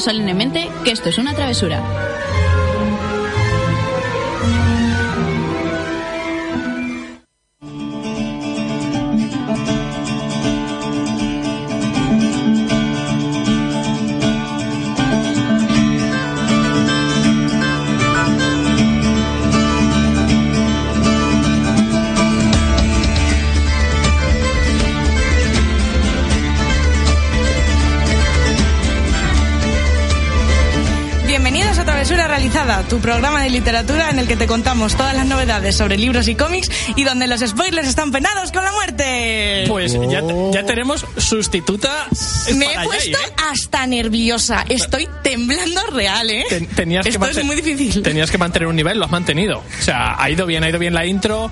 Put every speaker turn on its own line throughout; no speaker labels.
solemnemente que esto es una travesura.
Tu programa de literatura en el que te contamos todas las novedades sobre libros y cómics y donde los spoilers están penados con la muerte.
Pues ya, ya tenemos sustituta.
Me he puesto
Yay, ¿eh?
hasta nerviosa. Estoy temblando real, ¿eh?
Ten- tenías que
Esto es
manten-
muy difícil.
Tenías que mantener un nivel, lo has mantenido. O sea, ha ido bien, ha ido bien la intro.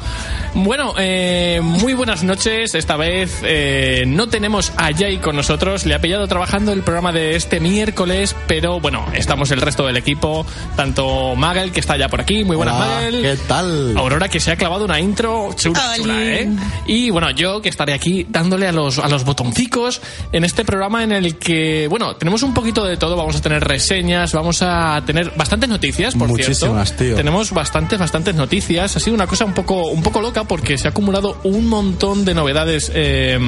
Bueno, eh, muy buenas noches. Esta vez eh, no tenemos a Jay con nosotros. Le ha pillado trabajando el programa de este miércoles, pero bueno, estamos el resto del equipo. Tanto Magel, que está ya por aquí. Muy buenas,
Hola,
Magel.
¿Qué tal?
Aurora que se ha clavado una intro chula, chula, ¿eh? Y bueno, yo que estaré aquí dándole a los, a los botoncicos en este programa en el que, bueno, tenemos un poquito de todo. Vamos a tener reseñas, vamos a tener bastantes noticias, por
Muchísimas,
cierto.
tío.
Tenemos bastantes, bastantes noticias. Ha sido una cosa un poco, un poco loca porque se ha acumulado un montón de novedades. eh,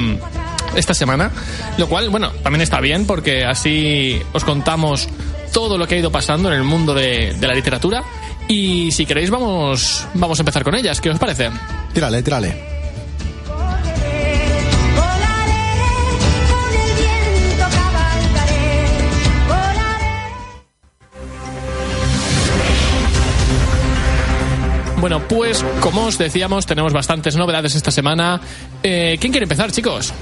esta semana, lo cual, bueno, también está bien porque así os contamos todo lo que ha ido pasando en el mundo de, de la literatura y si queréis vamos, vamos a empezar con ellas, ¿qué os parece?
Tírale, tírale.
Bueno, pues como os decíamos, tenemos bastantes novedades esta semana. Eh, ¿Quién quiere empezar, chicos?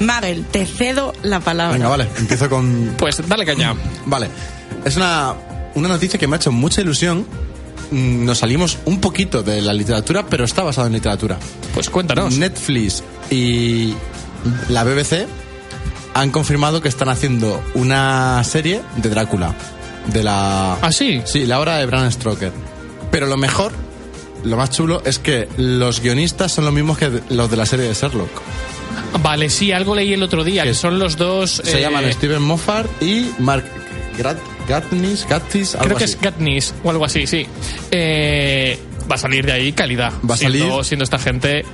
Magel, te cedo la palabra.
Venga, vale, empiezo con...
Pues dale caña.
Vale, es una, una noticia que me ha hecho mucha ilusión. Mm, Nos salimos un poquito de la literatura, pero está basado en literatura.
Pues cuéntanos.
Netflix y la BBC han confirmado que están haciendo una serie de Drácula. De la...
¿Ah, sí?
Sí, la obra de Bram Stoker. Pero lo mejor, lo más chulo, es que los guionistas son los mismos que los de la serie de Sherlock.
Vale, sí, algo leí el otro día, que son los dos...
Se
eh,
llaman Steven Moffat y Mark Gatnis, Gattis,
Creo que
así.
es Katniss o algo así, sí. Eh, va a salir de ahí calidad.
Va a
Siendo-
salir-
Siendo esta gente...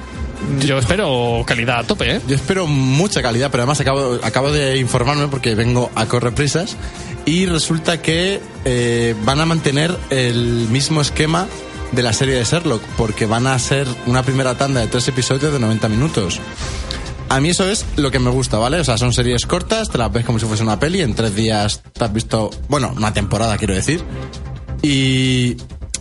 Yo espero calidad a tope, ¿eh?
Yo espero mucha calidad, pero además acabo, acabo de informarme porque vengo a correr prisas y resulta que eh, van a mantener el mismo esquema de la serie de Sherlock, porque van a ser una primera tanda de tres episodios de 90 minutos. A mí eso es lo que me gusta, ¿vale? O sea, son series cortas, te las ves como si fuese una peli, en tres días te has visto, bueno, una temporada quiero decir. Y,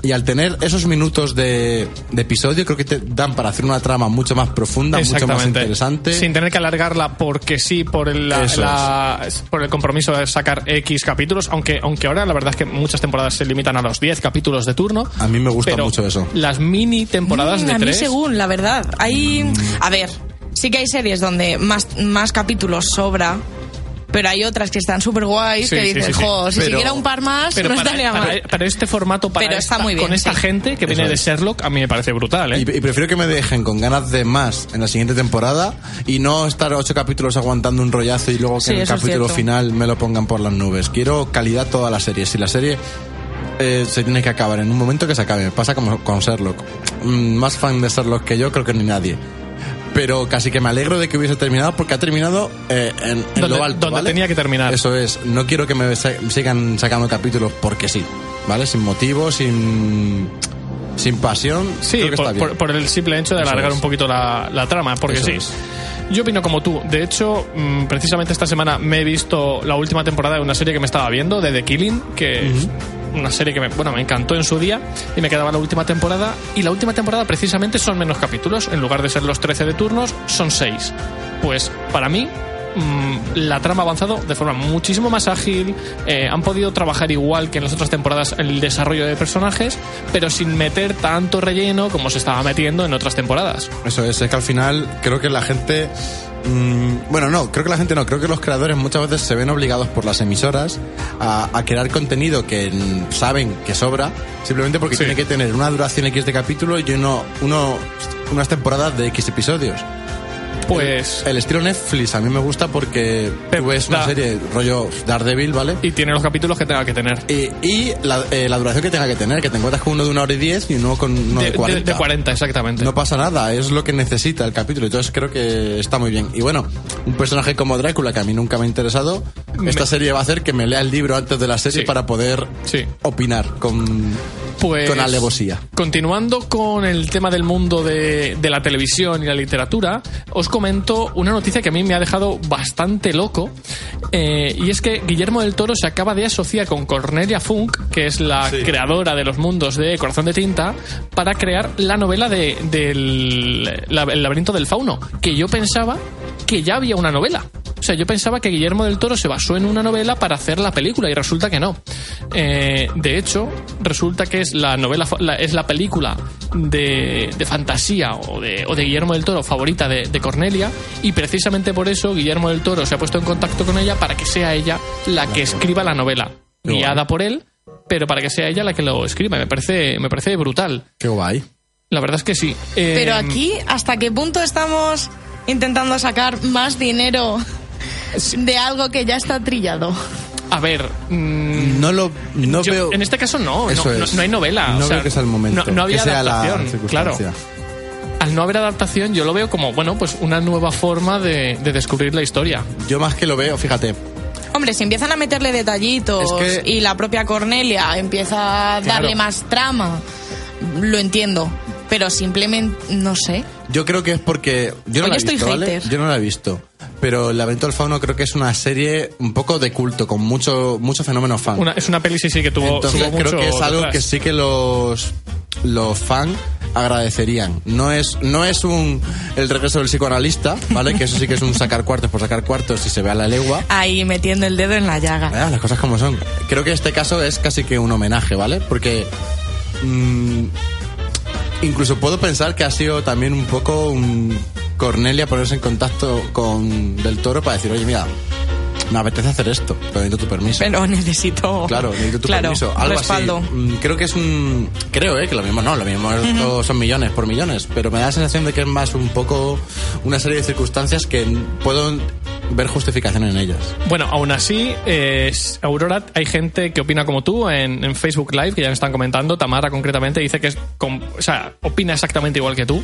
y al tener esos minutos de, de episodio, creo que te dan para hacer una trama mucho más profunda, mucho más interesante.
Sin tener que alargarla porque sí, por el, la- por el compromiso de sacar X capítulos, aunque, aunque ahora la verdad es que muchas temporadas se limitan a los 10 capítulos de turno.
A mí me gusta
pero
mucho eso.
Las mini temporadas
Mm,
de
a mí
tres.
según, la verdad. Hay, a ver, sí que hay series donde más, más capítulos sobra, pero hay otras que están súper guays
Sí,
que
sí,
dicen,
sí, sí.
jo, si
Pero-
siguiera un par más,
Pero
no
para,
estaría
para-
mal.
para este formato, para
Pero está
esta-
muy bien,
con esta
sí.
gente que viene de. Sherlock, a mí me parece brutal, ¿eh?
Y, y prefiero que me dejen con ganas de más en la siguiente temporada y no estar ocho capítulos aguantando un rollazo y luego que
Sí,
en el capítulo final me lo pongan por las nubes. Quiero calidad toda la serie. Si la serie eh, se tiene que acabar en un momento que se acabe. Pasa como con Sherlock. Mm, más fan de Sherlock que yo, creo que ni nadie. Pero casi que me alegro de que hubiese terminado porque ha terminado eh, en, en
Donde-
lo alto.
donde
¿vale?
tenía que terminar.
Eso es. No quiero que me sigan sacando capítulos porque sí. ¿Vale? Sin motivo, sin. Sin pasión.
Sí,
creo que
por,
está bien.
por- por el simple hecho de
Eso
alargar
es.
un poquito la, la trama, porque
Eso
sí.
es.
Yo opino como tú. De hecho, mm, precisamente esta semana me he visto la última temporada de una serie que me estaba viendo, de The Killing, que una serie que me, bueno, me encantó en su día y me quedaba la última temporada. Y la última temporada precisamente son menos capítulos. En lugar de ser los 13 de turnos, son 6. Pues para mí mm, la trama ha avanzado de forma muchísimo más ágil, eh, han podido trabajar igual que en las otras temporadas el desarrollo de personajes, pero sin meter tanto relleno como se estaba metiendo en otras temporadas.
Eso es, es que al final creo que la gente. Mm, bueno, no, creo que la gente no, creo que los creadores muchas veces se ven obligados por las emisoras a, a crear contenido que mm, saben que sobra, simplemente porque
Sí.
tiene que tener una duración X de capítulo y uno, uno, unas temporadas de X episodios.
Pues.
El estilo Netflix a mí me gusta porque tú ves una serie rollo Daredevil, ¿vale?
Y tiene los capítulos que tenga que tener.
Y, y la, eh, la duración que tenga que tener, que te encuentras con uno de una hora y diez y uno con uno de,
de,
40.
de 40, exactamente.
No pasa nada, es lo que necesita el capítulo. Entonces creo que está muy bien. Y bueno, un personaje como Drácula, que a mí nunca me ha interesado, esta
Me-
serie va a hacer que me lea el libro antes de la serie
Sí.
para poder
Sí.
opinar con,
Pues,
con alevosía.
Continuando con el tema del mundo de, de la televisión y la literatura, os comento una noticia que a mí me ha dejado bastante loco. eh, y es que Guillermo del Toro se acaba de asociar con Cornelia Funk, que es la
Sí.
creadora de los mundos de Corazón de Tinta, para crear la novela de, del la- El laberinto del fauno, que yo pensaba que ya había una novela. O sea, yo pensaba que Guillermo del Toro se basó en una novela para hacer la película y resulta que no. Eh, de hecho, resulta que es la novela, fa- la- es la película de, de fantasía o de, o de Guillermo del Toro favorita de, de Cornelia y precisamente por eso Guillermo del Toro se ha puesto en contacto con ella para que sea ella la que escriba la novela, guiada por él, pero para que sea ella la que lo escriba. Me parece, me parece brutal.
Qué guay.
La verdad es que sí. Eh,
Pero aquí, ¿hasta qué punto estamos intentando sacar más dinero de algo que ya está trillado?
A ver, mm,
No lo no
Yo-
veo.
En este caso no,
Eso
no, no-
es.
no hay novela.
No
o sea,
que sea el momento.
No, no había
que sea la
adaptación, claro. Al no haber adaptación, yo lo veo como, bueno, pues una nueva forma de, de descubrir la historia.
Yo más que lo veo, fíjate,
Hombre, si empiezan a meterle detallitos
Es que-
y la propia Cornelia empieza a darle
Claro.
más trama, lo entiendo. Pero simplemente, no sé.
Yo creo que es porque. Yo no
Hoy
la he
estoy
visto, ¿vale? Yo no la he visto. Pero El laberinto del fauno creo que es una serie un poco de culto, con mucho, mucho fenómeno fan.
Una, es una peli, sí, sí, que tuvo,
Entonces
tuvo
creo
mucho
que es algo
detrás.
que sí que los, los fans agradecerían. No es, no es un el regreso del psicoanalista, ¿vale? Que eso sí que es un sacar cuartos por sacar cuartos y se ve a la legua.
Ahí metiendo el dedo en la llaga.
Ah, las cosas como son. Creo que este caso es casi que un homenaje, ¿vale? Porque mm, incluso puedo pensar que ha sido también un poco un Cornelia ponerse en contacto con Del Toro para decir, oye, mira, me apetece hacer esto, pero necesito tu permiso.
Pero necesito.
Claro, necesito tu
claro,
permiso. Algo
respaldo.
así. Mm, Creo que es un. Creo, ¿eh? Que lo mismo no, lo mismo son millones por millones. Pero me da la sensación de que es más un poco una serie de circunstancias que puedo ver justificación en ellas.
Bueno, aún así, eh, Aurora, hay gente que opina como tú en, Facebook Live, que ya me están comentando. Tamara, concretamente, dice que es. o sea, opina exactamente igual que tú.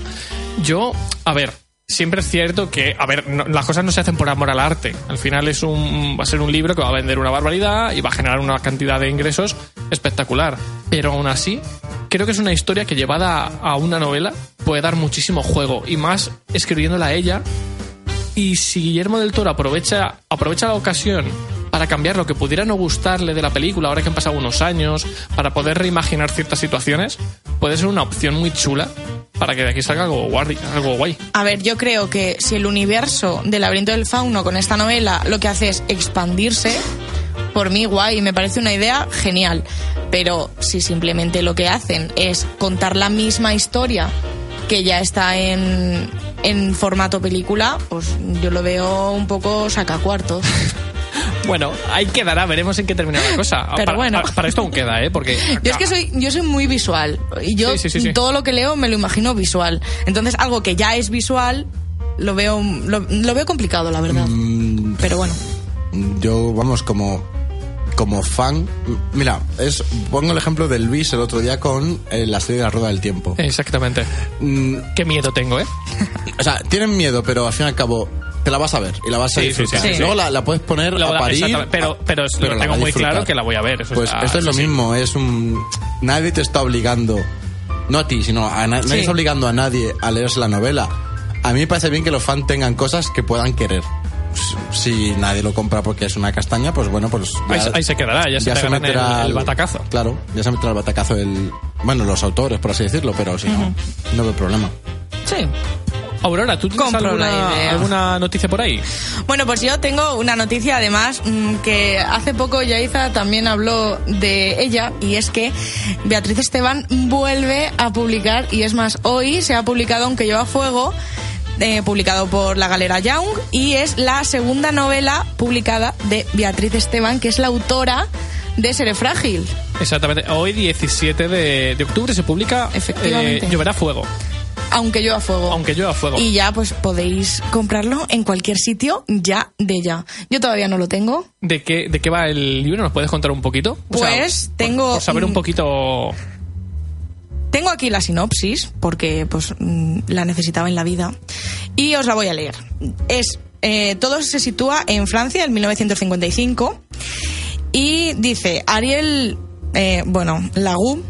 Yo, a ver. Siempre es cierto que, a ver, las cosas no se hacen por amor al arte. Al final es un, va a ser un libro que va a vender una barbaridad y va a generar una cantidad de ingresos espectacular. Pero aún así, creo que es una historia que llevada a una novela puede dar muchísimo juego. Y más escribiéndola a ella, y si Guillermo del Toro aprovecha, aprovecha la ocasión para cambiar lo que pudiera no gustarle de la película, ahora que han pasado unos años, para poder reimaginar ciertas situaciones, puede ser una opción muy chula para que de aquí salga algo guay. Algo guay.
A ver, yo creo que si el universo del laberinto del fauno con esta novela lo que hace es expandirse, por mí guay, me parece una idea genial. Pero si simplemente lo que hacen es contar la misma historia que ya está en, en formato película, pues yo lo veo un poco sacacuartos.
Bueno, ahí quedará, veremos en qué termina la cosa.
Pero
para,
bueno.
para- para esto aún queda, ¿eh? Porque.
Yo es que soy, yo soy muy visual. Y yo
Sí, sí, sí, sí.
todo lo que leo me lo imagino visual. Entonces, algo que ya es visual, lo veo, lo, lo veo complicado, la verdad.
Mm,
Pero bueno.
yo, vamos, como, como fan. Mira, es, pongo el ejemplo de Luis el otro día con eh, la serie de la Rueda del Tiempo.
Exactamente.
Mm,
Qué miedo tengo, ¿eh?
o sea, tienen miedo, pero al fin y al cabo te la vas a ver y la vas a
Sí, sí,
disfrutar.
sí, sí.
Luego la, la puedes poner a parir.
exactamente, pero- pero lo
la
tengo
vas a
muy
disfrutar.
claro que la voy a ver, eso
pues
está-
esto es lo
sí, sí.
mismo, es un. Nadie te está obligando, no a ti, sino a na- nadie
Sí.
está obligando a nadie a leerse la novela. A mí me parece bien que los fans tengan cosas que puedan querer. Si nadie lo compra porque es una castaña, pues bueno, pues.
Ahí, se- ahí se quedará, ya, se pegarán el, el
el-
batacazo.
Claro, ya se meterá el batacazo el. Bueno, los autores, por así decirlo, pero si no, no veo problema.
Sí.
Aurora, ¿tú tienes alguna, alguna noticia por ahí?
Bueno, pues yo tengo una noticia además mm, que hace poco Yaiza también habló de ella y es que Beatriz Esteban vuelve a publicar y es más, hoy se ha publicado Aunque lleva fuego, eh, publicado por la Galera Young y es la segunda novela publicada de Beatriz Esteban, que es la autora de Seré Frágil.
Exactamente. Hoy, 17 de, de octubre, se publica
Efectivamente.
eh, Lloverá Fuego.
Aunque yo a fuego.
Aunque yo a fuego.
Y ya pues podéis comprarlo en cualquier sitio ya de ya. Yo todavía no lo tengo.
¿De qué, ¿De qué va el libro? ¿Nos puedes contar un poquito? O sea,
Pues
por-
tengo-
Por saber un poquito.
Tengo aquí la sinopsis porque pues mm, la necesitaba en la vida y os la voy a leer. Es eh, todo se sitúa en Francia en 1955 y dice Ariel, eh, bueno, Lagou,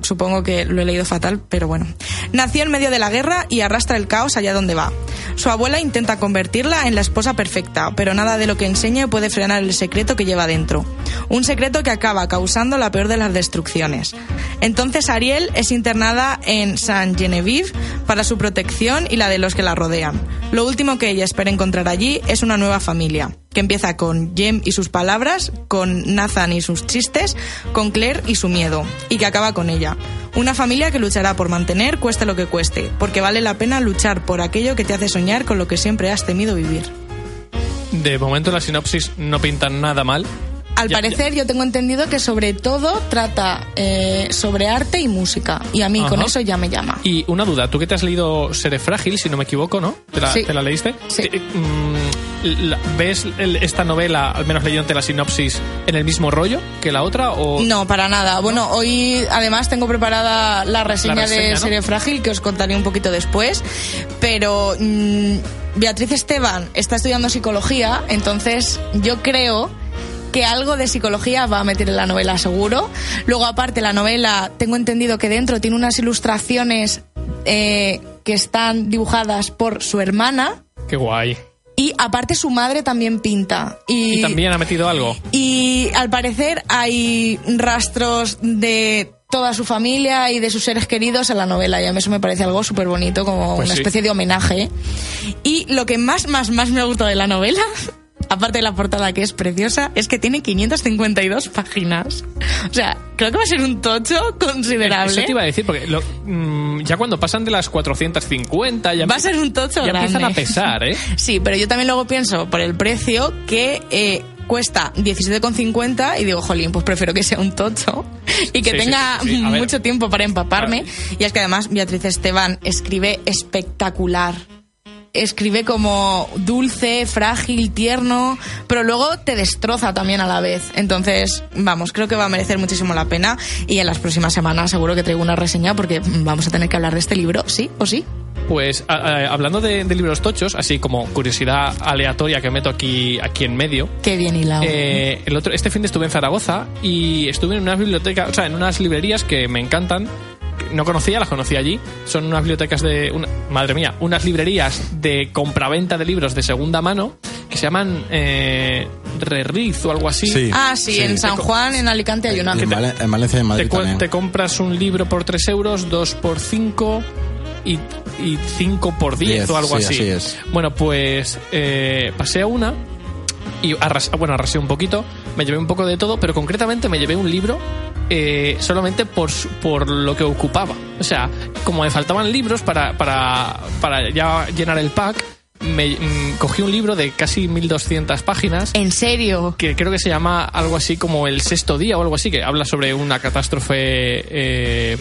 supongo que lo he leído fatal, pero bueno. Nació en medio de la guerra y arrastra el caos allá donde va. Su abuela intenta convertirla en la esposa perfecta, pero nada de lo que enseñe puede frenar el secreto que lleva dentro. Un secreto que acaba causando la peor de las destrucciones. Entonces Ariel es internada en Saint Genevieve para su protección y la de los que la rodean. Lo último que ella espera encontrar allí es una nueva familia, que empieza con Jem y sus palabras, con Nathan y sus chistes, con Claire y su miedo, y que acaba con ella. Una familia que luchará por mantener cueste lo que cueste, porque vale la pena luchar por aquello que te hace soñar con lo que siempre has temido vivir.
De momento la sinopsis no pintan nada mal.
Al
Ya-
parecer yo tengo entendido que sobre todo trata eh, sobre arte y música, y a mí con eso ya me llama.
Y una duda, tú que te has leído Seré Frágil, si no me equivoco, ¿no? ¿Te la,
Sí.
te la leíste?
Sí.
Te- mm, la- ¿Ves el- esta novela, al menos leyéndote la sinopsis, en el mismo rollo que la otra? O...
No, para nada. Bueno, hoy además tengo preparada la reseña,
La reseña,
de
¿no?
Serie Frágil que os contaré un poquito después. Pero mm, Beatriz Esteban está estudiando psicología, entonces yo creo que algo de psicología va a meter en la novela seguro. Luego aparte la novela, tengo entendido que dentro tiene unas ilustraciones eh, que están dibujadas por su hermana.
Qué guay.
Y aparte su madre también pinta.
Y también ha metido algo.
Y al parecer hay rastros de toda su familia y de sus seres queridos en la novela. Y a mí eso me parece algo súper bonito, como
Pues
una
sí.
especie de homenaje. Y lo que más, más, más me gusta de la novela, aparte de la portada que es preciosa, es que tiene 552 páginas. O sea, creo que va a ser un tocho considerable.
Eso te iba a decir, porque lo- mm, ya cuando pasan de las 450 ya,
Va a ser un tocho
ya
grande.
empiezan a pesar, ¿eh?
Sí, pero yo también luego pienso por el precio que eh, cuesta 17,50 y digo, jolín, pues prefiero que sea un tocho y que
Sí,
tenga
sí, sí.
Mucho tiempo para empaparme. Y es que además Beatriz Esteban escribe espectacular. Escribe como dulce, frágil, tierno, pero luego te destroza también a la vez. Entonces, vamos, creo que va a merecer muchísimo la pena. Y en las próximas semanas seguro que traigo una reseña porque mm, vamos a tener que hablar de este libro, sí o sí.
Pues a- a- hablando de, de libros tochos, así como curiosidad aleatoria que meto aquí, aquí en medio,
Qué bien hilado.
Eh, el otro, este fin de estuve en Zaragoza y estuve en unas bibliotecas, o sea, en unas librerías que me encantan. No conocía, las conocí allí. Son unas bibliotecas de. una- madre mía, unas librerías de compraventa de libros de segunda mano que se llaman eh, Reriz o algo así.
Sí.
Ah, sí, en San Juan, en Alicante hay una.
En, Vale- en Valencia y en
Te,
Madrid también.
te compras un libro por 3 euros, dos por 5 y, y 5 por 10
Diez,
o algo
sí,
así.
así es.
Bueno, pues eh, pasé a una y arras- bueno, arrasé un poquito, me llevé un poco de todo, pero concretamente me llevé un libro eh, solamente por, por lo que ocupaba. O sea, como me faltaban libros para, para, para ya llenar el pack, me mm, cogí un libro de casi 1200 páginas
¿En serio?
que creo que se llama algo así como el sexto día o algo así, que habla sobre una catástrofe eh,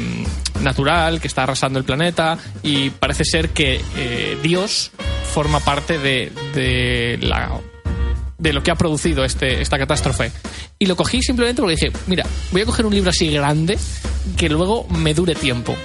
natural que está arrasando el planeta y parece ser que eh, Dios forma parte de, de la de lo que ha producido este, esta catástrofe. Y lo cogí simplemente porque dije, mira, voy a coger un libro así grande que luego me dure tiempo.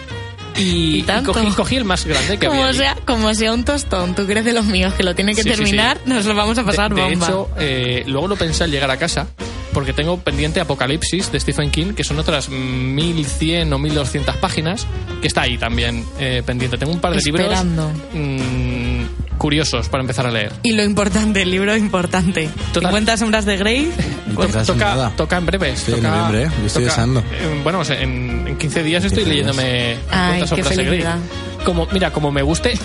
Y,
Y tanto.
cogí, cogí el más grande que había
Como
allí.
sea, como sea un tostón, tú crees de los míos que lo tiene que
Sí,
terminar,
sí.
nos lo vamos a pasar
de, de
bomba.
hecho, eh, luego lo pensé al llegar a casa, porque tengo pendiente Apocalipsis de Stephen King, que son otras 1100 o 1200 páginas, que está ahí también eh, pendiente. Tengo un par de
Esperando.
libros mm, curiosos para empezar a leer.
y lo importante, el libro importante.
Total.
50 sombras de Grey.
Te
toca,
nada.
toca en breve.
Sí, en noviembre, ¿eh? Yo estoy deseando.
eh, bueno, sea, en, en 15 días estoy
15 días.
leyéndome
Ay,
50
qué
sombras de Grey. Como, mira, como me guste,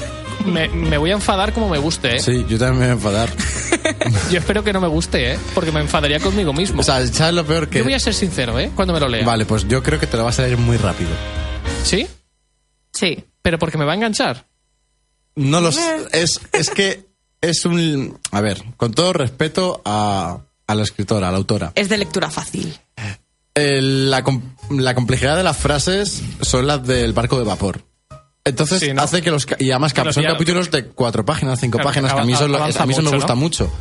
me, me voy a enfadar como me guste, ¿eh?
Sí, yo también me voy a enfadar.
Yo espero que no me guste, ¿eh? Porque me enfadaría conmigo mismo.
O sea, ¿sabes lo peor que...?
Yo voy a ser sincero, ¿eh? Cuando me lo lea.
Vale, pues yo creo que te lo vas a leer muy rápido.
¿Sí?
Sí.
Pero porque me va a enganchar.
No los... Es, es que es un... A ver, con todo respeto a, a la escritora, a la autora.
Es de lectura fácil.
El- la, la complejidad de las frases son las del barco de vapor. Entonces
Sí, ¿no?
hace que los... Y además cap- son
ya-
capítulos de cuatro páginas, cinco
Claro,
páginas, que a mí eso, a mí eso me gusta
¿no?
mucho.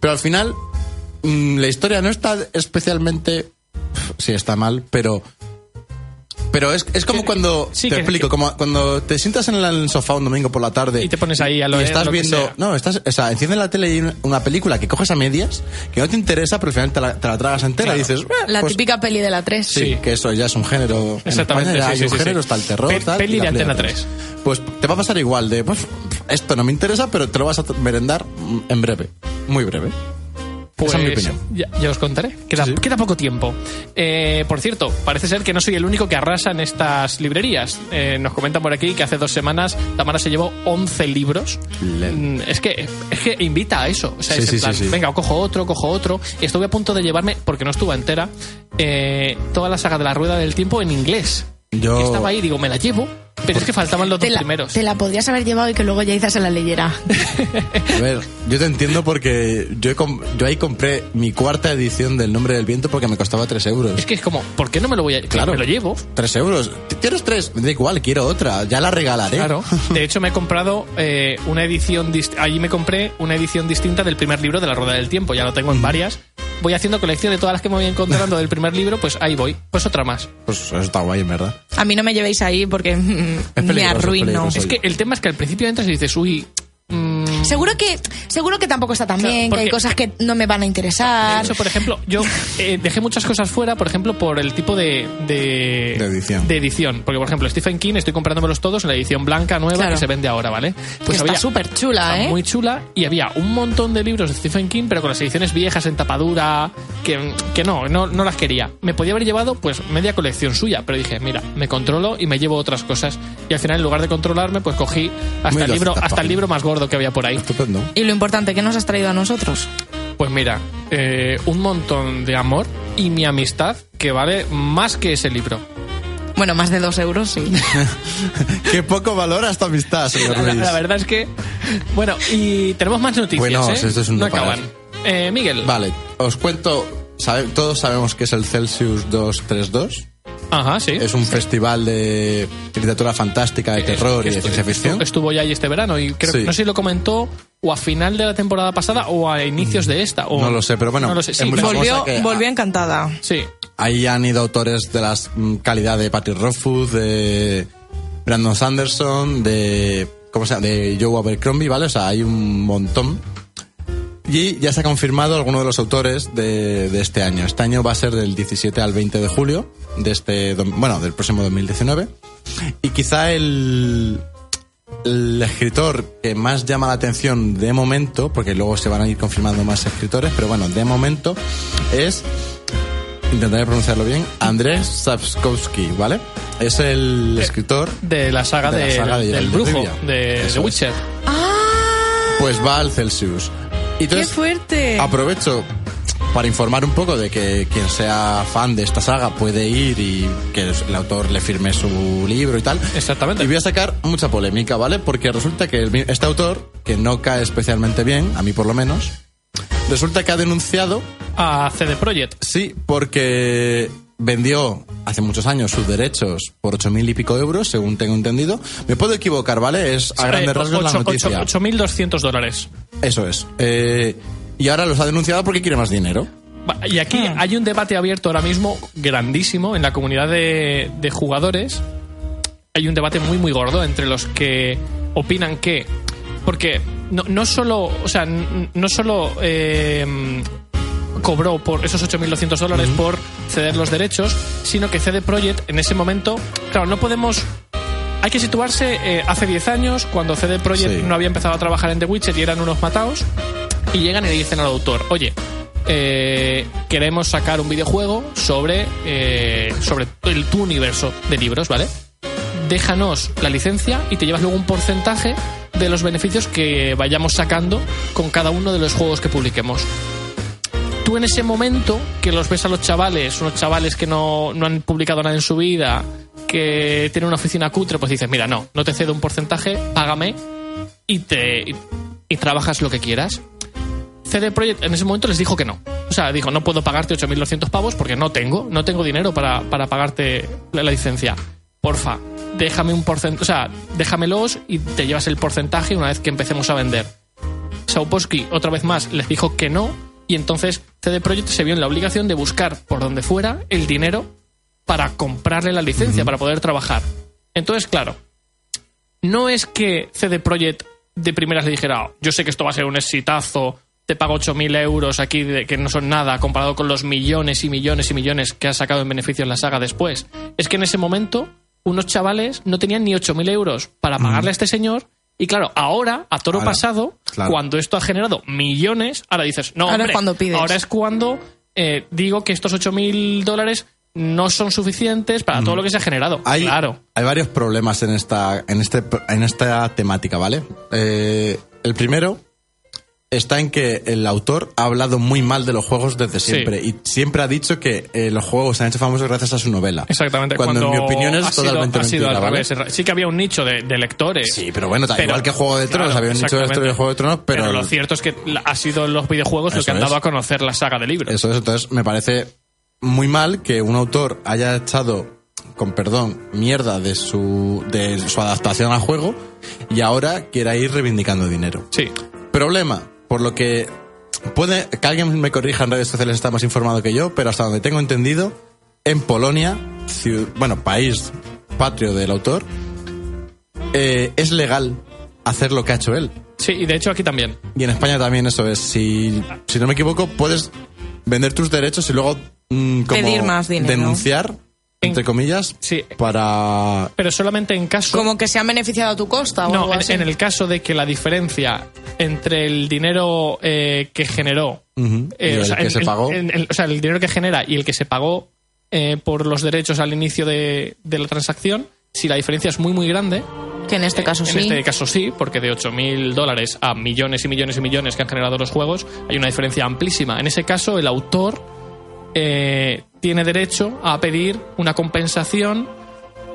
Pero al final, mm, la historia no está especialmente... Sí, está mal, pero... Pero es, es como
Que-
cuando...
sí,
te
que-
explico, como cuando te sientas en el sofá un domingo por la tarde...
Y te pones ahí a lo-
y estás
lo que
viendo...
sea.
No, estás... O sea, enciendes la tele y hay una- una película que coges a medias, que no te interesa, pero al final te la, te la tragas entera y dices... "Eh,
La
pues
típica peli de la 3.
Sí,
Sí.
que eso ya es un género. en
Exactamente,
España ya
sí,
hay
sí,
un
sí,
género,
sí.
está el terror.
Pe-
tal,
peli
y la
de Antena
Play
3.
Pues te va a pasar igual de, pues, esto no me interesa, pero te lo vas a merendar mm, en breve. Muy breve.
Pues
Esa es mi opinión.
Ya, ya os contaré. Queda,
Sí, sí.
queda poco tiempo. Eh, por cierto, parece ser que no soy el único que arrasa en estas librerías. Eh, nos comentan por aquí que hace dos semanas Tamara se llevó 11 libros. Mm, Es que, es que invita a eso. O sea,
Sí,
es en plan, venga, cojo otro, cojo otro. Y estuve a punto de llevarme, porque no estuvo entera, eh, toda la saga de la Rueda del Tiempo en inglés.
Yo-
estaba ahí, digo, me la llevo, pero es que faltaban los
Te
dos
la,
primeros.
te la podrías haber llevado y que luego ya se la leyera.
A ver, yo te entiendo porque yo, he yo ahí compré mi cuarta edición del Nombre del Viento porque me costaba 3 euros.
Es que es como, ¿por qué no me lo voy a
Claro.
Me lo llevo.
3 euros. ¿Tienes tres? Me da igual, quiero otra. Ya la regalaré.
Claro. De hecho, me he comprado eh, una edición. Allí me compré una edición distinta del primer libro de La Rueda del Tiempo. Ya lo tengo en varias. Voy haciendo colección de todas las que me voy encontrando del primer libro, pues ahí voy. Pues otra más.
Pues eso está guay, en verdad.
A mí no me llevéis ahí porque mm,
Es
me arruino.
Es que el tema es que al principio entras y dices, uy.
Seguro que, seguro que tampoco está tan
Claro,
bien, que hay cosas que no me van a
De
interesar.
hecho, por ejemplo, yo eh, dejé muchas cosas fuera, por ejemplo, por el tipo de, de,
De edición.
de edición. Porque, por ejemplo, Stephen King estoy comprándomelos todos en la edición blanca nueva
Claro.
que se vende ahora, ¿vale? Pues
que está súper chula,
Está
¿eh?
muy chula y había un montón de libros de Stephen King, pero con las ediciones viejas en tapadura, que, que no, no, no las quería. Me podía haber llevado pues media colección suya, pero dije, mira, me controlo y me llevo otras cosas. Y al final, en lugar de controlarme, pues cogí hasta,
Muy
el libro,
200
hasta el libro más gordo que había por ahí.
Estupendo.
Y lo importante, ¿qué nos has traído a nosotros?
Pues mira, eh, un montón de amor y mi amistad que vale más que ese libro.
Bueno, más de dos euros, sí.
Qué poco valora esta amistad, señor
La,
Luis.
la verdad es que. Bueno, y tenemos más noticias.
Bueno,
¿eh?
esto es un
no acaban. Eh, Miguel.
Vale, os cuento. sabe- todos sabemos que es el Celsius 232.
Ajá, sí.
Es un festival de literatura fantástica, de terror
Que
y de ciencia ficción.
estu- Estuvo ya ahí este verano y creo
Sí.
no sé si lo comentó o a final de la temporada pasada o a inicios de esta. O,
No lo sé, pero bueno,
No lo sé,
es
sí,
muy
pero-
famosa
volvió,
que-
volvió encantada.
sí.
Ahí han ido autores de la calidad de Patty Rothfuss, de Brandon Sanderson, de ¿cómo se llama? de Joe Abercrombie, ¿vale? O sea, hay un montón. Y ya se ha confirmado alguno de los autores de, de este año. Este año va a ser del 17 al 20 de julio, de este, bueno, del próximo 2019. Y quizá el, el escritor que más llama la atención de momento, porque luego se van a ir confirmando más escritores, pero bueno, de momento es, intentaré pronunciarlo bien, Andrés Sapkowski, ¿vale? Es el escritor,
De la saga,
De la
de-
saga de
del brujo, de The. Witcher.
pues va al Celsius. Y
¡Qué
entonces,
fuerte!
aprovecho para informar un poco de que quien sea fan de esta saga puede ir y que el autor le firme su libro y tal.
Exactamente.
Y voy a sacar mucha polémica, ¿vale? Porque resulta que el- este autor, que no cae especialmente bien, a mí por lo menos, resulta que ha denunciado,
A CD Projekt.
sí, porque vendió hace muchos años sus derechos por ocho mil y pico euros, según tengo entendido. Me puedo equivocar, ¿vale? Es a grandes rasgos la
ocho-
noticia.
ocho- 8.200 dólares.
Eso es. Eh, y ahora los ha denunciado porque quiere más dinero.
Y aquí
Hmm.
hay un debate abierto ahora mismo grandísimo en la comunidad de, de jugadores. Hay un debate muy, muy gordo entre los que opinan que. Porque no, no solo. O sea, no solo. eh, cobró por esos 8.200 dólares por ceder los derechos, sino que CD Projekt en ese momento. Claro, no podemos. Hay que situarse eh, hace 10 años, cuando CD Projekt
Sí.
no había empezado a trabajar en The Witcher y eran unos mataos, y llegan y le dicen al autor, oye, eh, queremos sacar un videojuego sobre, eh, sobre el, tu universo de libros, ¿vale? Déjanos la licencia y te llevas luego un porcentaje de los beneficios que vayamos sacando con cada uno de los juegos que publiquemos. Tú en ese momento que los ves a los chavales, unos chavales que no, no han publicado nada en su vida, que tienen una oficina cutre, pues dices, mira, no, no te cedo un porcentaje, págame y te y, y trabajas lo que quieras. CD Projekt en ese momento les dijo que no. O sea, dijo, no puedo pagarte 8.200 pavos porque no tengo, no tengo dinero para, para pagarte la, la licencia. Porfa, déjame un porcentaje, o sea, déjamelos y te llevas el porcentaje una vez que empecemos a vender. Sauposky, otra vez más, les dijo que no, y entonces CD Projekt se vio en la obligación de buscar por donde fuera el dinero para comprarle la licencia, para poder trabajar. Entonces, claro, no es que CD Projekt de primeras le dijera, yo sé que esto va a ser un exitazo, te pago 8.000 euros aquí, de, que no son nada, comparado con los millones y millones y millones que ha sacado en beneficio en la saga después. Es que en ese momento, unos chavales no tenían ni 8.000 euros para pagarle a este señor. Y claro, ahora, a toro
Ahora,
pasado,
claro.
cuando esto ha generado millones, ahora dices, no,
Ahora es
hombre,
cuando pides.
ahora es cuando eh, digo que estos 8.000 dólares no son suficientes para todo lo que se ha generado.
Hay,
Claro.
hay varios problemas en esta, en este, en esta temática, ¿vale? Eh, el primero está en que el autor ha hablado muy mal de los juegos desde
Sí.
siempre y siempre ha dicho que eh, los juegos se han hecho famosos gracias a su novela.
Exactamente.
Cuando, en mi opinión es
sido-
totalmente
sido
mentira.
Sí que había un nicho de, de lectores.
Sí, pero bueno,
Pero-
igual que Juego de Tronos,
claro,
había un nicho de de Juego de Tronos, pero,
lo cierto es que ha sido los videojuegos lo
Eso
que han
es.
dado a conocer la saga de libros.
Eso es, entonces me parece muy mal que un autor haya echado, con perdón, mierda de su, de su adaptación al juego y ahora quiera ir reivindicando dinero.
Sí.
Problema, por lo que puede que alguien me corrija en redes sociales está más informado que yo, pero hasta donde tengo entendido, en Polonia, bueno, país patrio del autor, eh, es legal hacer lo que ha hecho él.
Sí, y de hecho aquí también.
Y en España también eso es. Si, si no me equivoco, puedes vender tus derechos y luego mm, como
Pedir más dinero.
denunciar, entre comillas,
Sí.
para...
Pero solamente en caso.
Como que se han beneficiado a tu costa o
no,
algo
en,
así.
en el caso de que la diferencia entre el dinero eh, que generó. Eh,
el que
en-
se
en-
pagó.
en- en- o sea, el dinero que genera y el que se pagó eh, por los derechos al inicio de, de la transacción, si la diferencia es muy, muy grande.
Que en este caso
en
sí.
este caso sí, porque de 8.000 dólares a millones y millones y millones que han generado los juegos, hay una diferencia amplísima. En ese caso, el autor eh, tiene derecho a pedir una compensación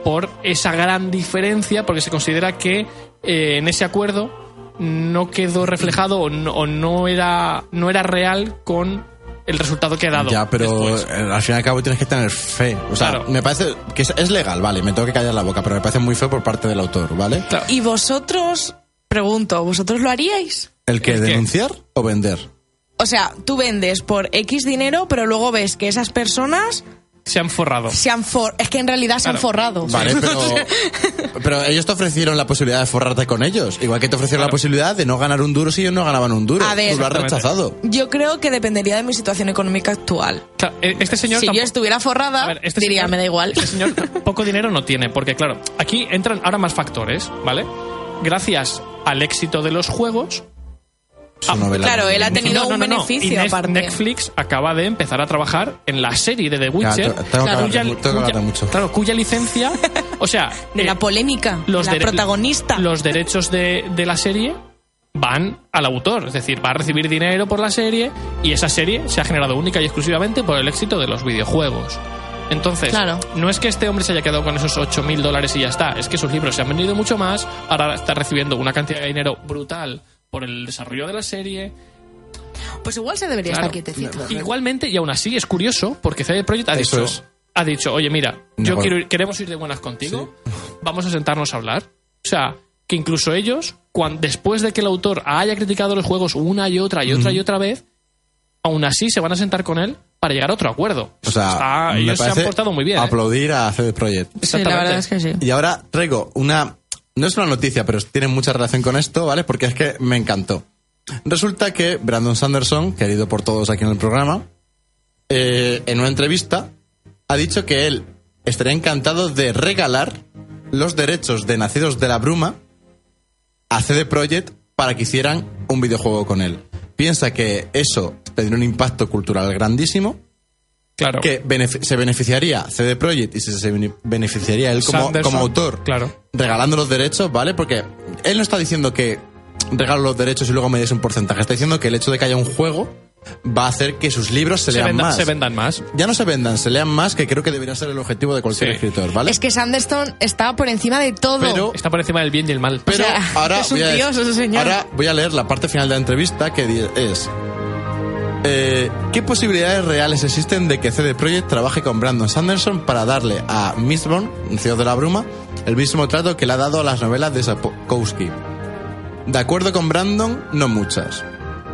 por esa gran diferencia, porque se considera que eh, en ese acuerdo no quedó reflejado o no, o no era, no era real con el resultado que ha dado.
Ya, pero
después.
eh, al fin y al cabo tienes que tener fe. O sea,
Claro.
me parece que es, es legal, vale, me tengo que callar la boca, pero me parece muy feo por parte del autor, ¿vale?
Claro.
Y vosotros, pregunto, ¿vosotros lo haríais?
¿El que
¿El qué?
denunciar o vender?
O sea, tú vendes por X dinero, pero luego ves que esas personas
Se han forrado.
se han for... Es que en realidad se han forrado.
Vale, pero, pero ellos te ofrecieron la posibilidad de forrarte con ellos. Igual que te ofrecieron la posibilidad de no ganar un duro si ellos no ganaban un duro.
A ver.
Tú lo has rechazado.
Yo creo que dependería de mi situación económica actual.
Claro, eh, este señor
si yo estuviera forrada,
ver, este
diría,
señor-
me da igual.
Este señor poco dinero no tiene, porque claro, aquí entran ahora más factores, ¿vale? Gracias al éxito de los juegos.
Su
Ah,
novela.
claro, él ha tenido un beneficio
Nef-
aparte.
Netflix acaba de empezar a trabajar en la serie de The Witcher,
hablar
cuya,
mucho.
claro, cuya licencia, o sea,
De
eh,
la polémica,
los
la protagonista.
Los derechos de, de la serie van al autor, es decir, va a recibir dinero por la serie y esa serie se ha generado única y exclusivamente por el éxito de los videojuegos. Entonces,
Claro.
no es que este hombre se haya quedado con esos 8.000 dólares y ya está, es que sus libros se han vendido mucho más, ahora está recibiendo una cantidad de dinero brutal por el desarrollo de la serie.
Pues igual se debería
Claro.
estar quietecito.
Igualmente, y aún así es curioso, porque CD Projekt ha
Eso
dicho,
es.
ha dicho, oye, mira, yo
Igual.
quiero ir- queremos ir de buenas contigo, vamos a sentarnos a hablar. O sea, que incluso ellos, después de que el autor haya criticado los juegos una y otra y otra y otra vez, aún así se van a sentar con él para llegar a otro acuerdo.
O sea,
Está- ellos se han portado muy bien. ¿eh?
Aplaudir a CD Projekt.
Sí, la verdad es que sí.
Y ahora traigo una. No es una noticia, pero tiene mucha relación con esto, ¿vale? Porque es que me encantó. Resulta que Brandon Sanderson, querido por todos aquí en el programa, eh, en una entrevista ha dicho que él estaría encantado de regalar los derechos de Nacidos de la Bruma a CD Projekt para que hicieran un videojuego con él. Piensa que eso tendría un impacto cultural grandísimo
Claro.
que benef- se beneficiaría CD Projekt y se, se bene- beneficiaría él como,
Sanderson,
como autor
Claro.
regalando los derechos, ¿vale? Porque él no está diciendo que regalo los derechos y luego me des un porcentaje, está diciendo que el hecho de que haya un juego va a hacer que sus libros se,
Se,
lean
vendan,
más.
se vendan más.
Ya no se vendan, se lean más, que creo que debería ser el objetivo de cualquier
Sí.
escritor, ¿vale?
Es que Sanderson está por encima de todo.
Pero-
Está por encima del bien y el mal.
Pero
O sea,
ahora,
es un
voy a,
dios ese señor.
ahora voy a leer la parte final de la entrevista que es... eh, ¿Qué posibilidades reales existen de que CD Projekt trabaje con Brandon Sanderson para darle a Mistborn, Ciudad de la Bruma, el mismo trato que le ha dado a las novelas de Sapkowski. De acuerdo con Brandon, no muchas.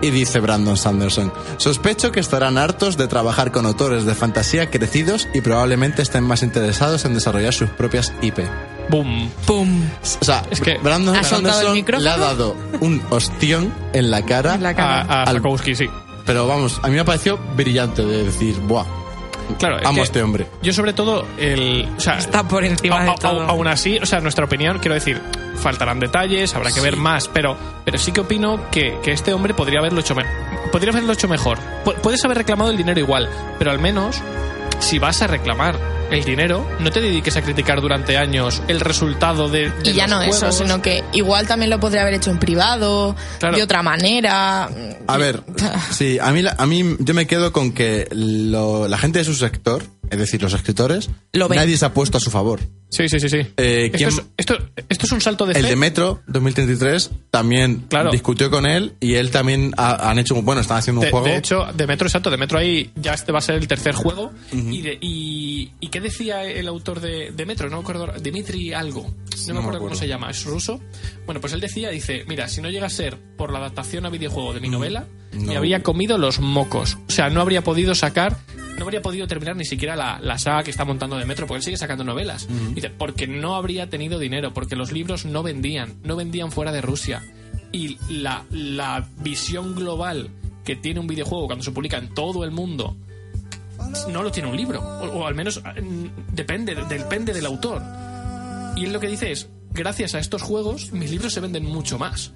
Y dice Brandon Sanderson, sospecho que estarán hartos de trabajar con autores de fantasía crecidos y probablemente estén más interesados en desarrollar sus propias IP.
Boom.
¡Pum!
O sea,
Es que-
Brandon
¿Ha soltado el
Sanderson le ha dado un ostión en la cara,
En la cara.
A, a Sapkowski, sí.
Pero vamos, a mí me pareció brillante de decir, buah,
Claro, es
amo
que
a este hombre.
Yo sobre todo, el, o sea,
Está por encima
a-
de
a-
todo.
aún así, o sea, nuestra opinión, quiero decir, faltarán detalles, habrá que ver más, pero, pero sí que opino que, que este hombre podría haberlo hecho mejor. Podría haberlo hecho mejor. Pu- Puedes haber reclamado el dinero igual, pero al menos, si vas a reclamar el dinero, no te dediques a criticar durante años el resultado de, de
Y ya
los
no eso, sino que igual también lo podría haber hecho en privado,
Claro.
de otra manera.
A ver, sí, a mí, la- a mí yo me quedo con que lo- la gente de su sector, es decir, los escritores,
Lo
nadie se ha puesto a su favor.
Sí, sí, sí, sí.
Eh,
esto,
¿quién-
es, esto, esto es un salto de fe.
El de Metro 2033 también
Claro.
discutió con él y él también ha- han hecho, un- bueno, están haciendo un
De,
juego.
de hecho, de Metro, exacto, de Metro ahí ya este va a ser el tercer juego. y, de- y, y qué decía el autor de, de Metro? No me acuerdo, Dimitri algo. No, me
me
acuerdo cómo se llama, es ruso. Bueno, pues él decía, dice, mira, si no llega a ser por la adaptación a videojuego de mi novela, me habría comido los mocos. O sea, no habría podido sacar, no habría podido terminar ni siquiera la, la saga que está montando de Metro, porque él sigue sacando novelas. Dice, porque no habría tenido dinero, porque los libros no vendían, no vendían fuera de Rusia. Y la, la visión global que tiene un videojuego cuando se publica en todo el mundo no lo tiene un libro. O, o al menos mm, depende, depende del autor. Y él lo que dice es, gracias a estos juegos, mis libros se venden mucho más.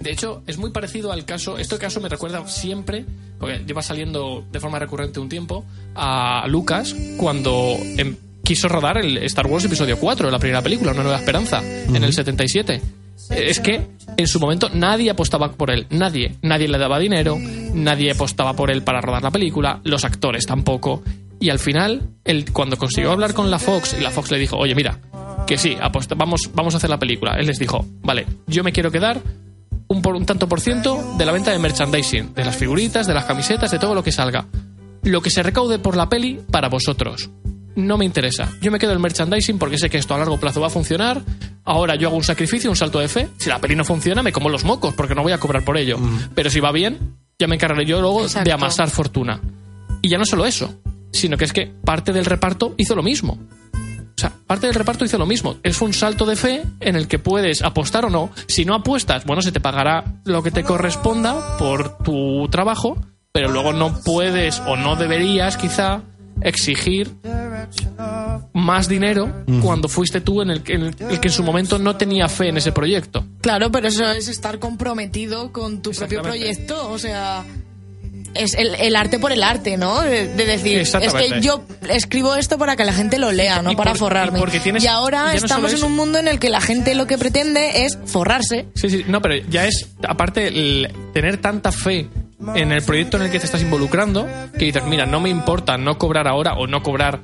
De hecho, es muy parecido al caso, este caso me recuerda siempre, porque lleva saliendo de forma recurrente un tiempo, a Lucas cuando em- quiso rodar el Star Wars Episodio 4, la primera película, Una Nueva Esperanza, en el 77. Es que en su momento nadie apostaba por él, nadie. Nadie le daba dinero, nadie apostaba por él para rodar la película, los actores tampoco. Y al final, él, cuando consiguió hablar con la Fox y la Fox le dijo, oye, mira, que sí, aposta- vamos, vamos a hacer la película. Él les dijo, vale, yo me quiero quedar un, por, un tanto por ciento de la venta de merchandising, de las figuritas, de las camisetas, de todo lo que salga. Lo que se recaude por la peli, para vosotros. No me interesa. Yo me quedo el merchandising porque sé que esto a largo plazo va a funcionar. Ahora yo hago un sacrificio, un salto de fe. Si la peli no funciona, me como los mocos porque no voy a cobrar por ello. Pero si va bien, ya me encargaré yo luego
Exacto.
de amasar fortuna. Y ya no solo eso, sino que es que parte del reparto hizo lo mismo. O sea, parte del reparto hizo lo mismo. Es un salto de fe en el que puedes apostar o no. Si no apuestas, bueno, se te pagará lo que te corresponda por tu trabajo, pero luego no puedes o no deberías quizá exigir más dinero cuando fuiste tú en el, que- en el- el que en su momento no tenía fe en ese proyecto.
Claro, pero eso es estar comprometido con tu propio proyecto. O sea, es el, el arte por el arte, ¿no? De, de decir, es que yo escribo esto para que la gente lo lea, no
Y
para
por-
forrarme.
y porque tienes-
y ahora estamos en un mundo en el que la gente lo que pretende es forrarse.
Sí, sí, no, pero ya es, aparte, el tener tanta fe en el proyecto en el que te estás involucrando, que dices, mira, no me importa no cobrar ahora o no cobrar.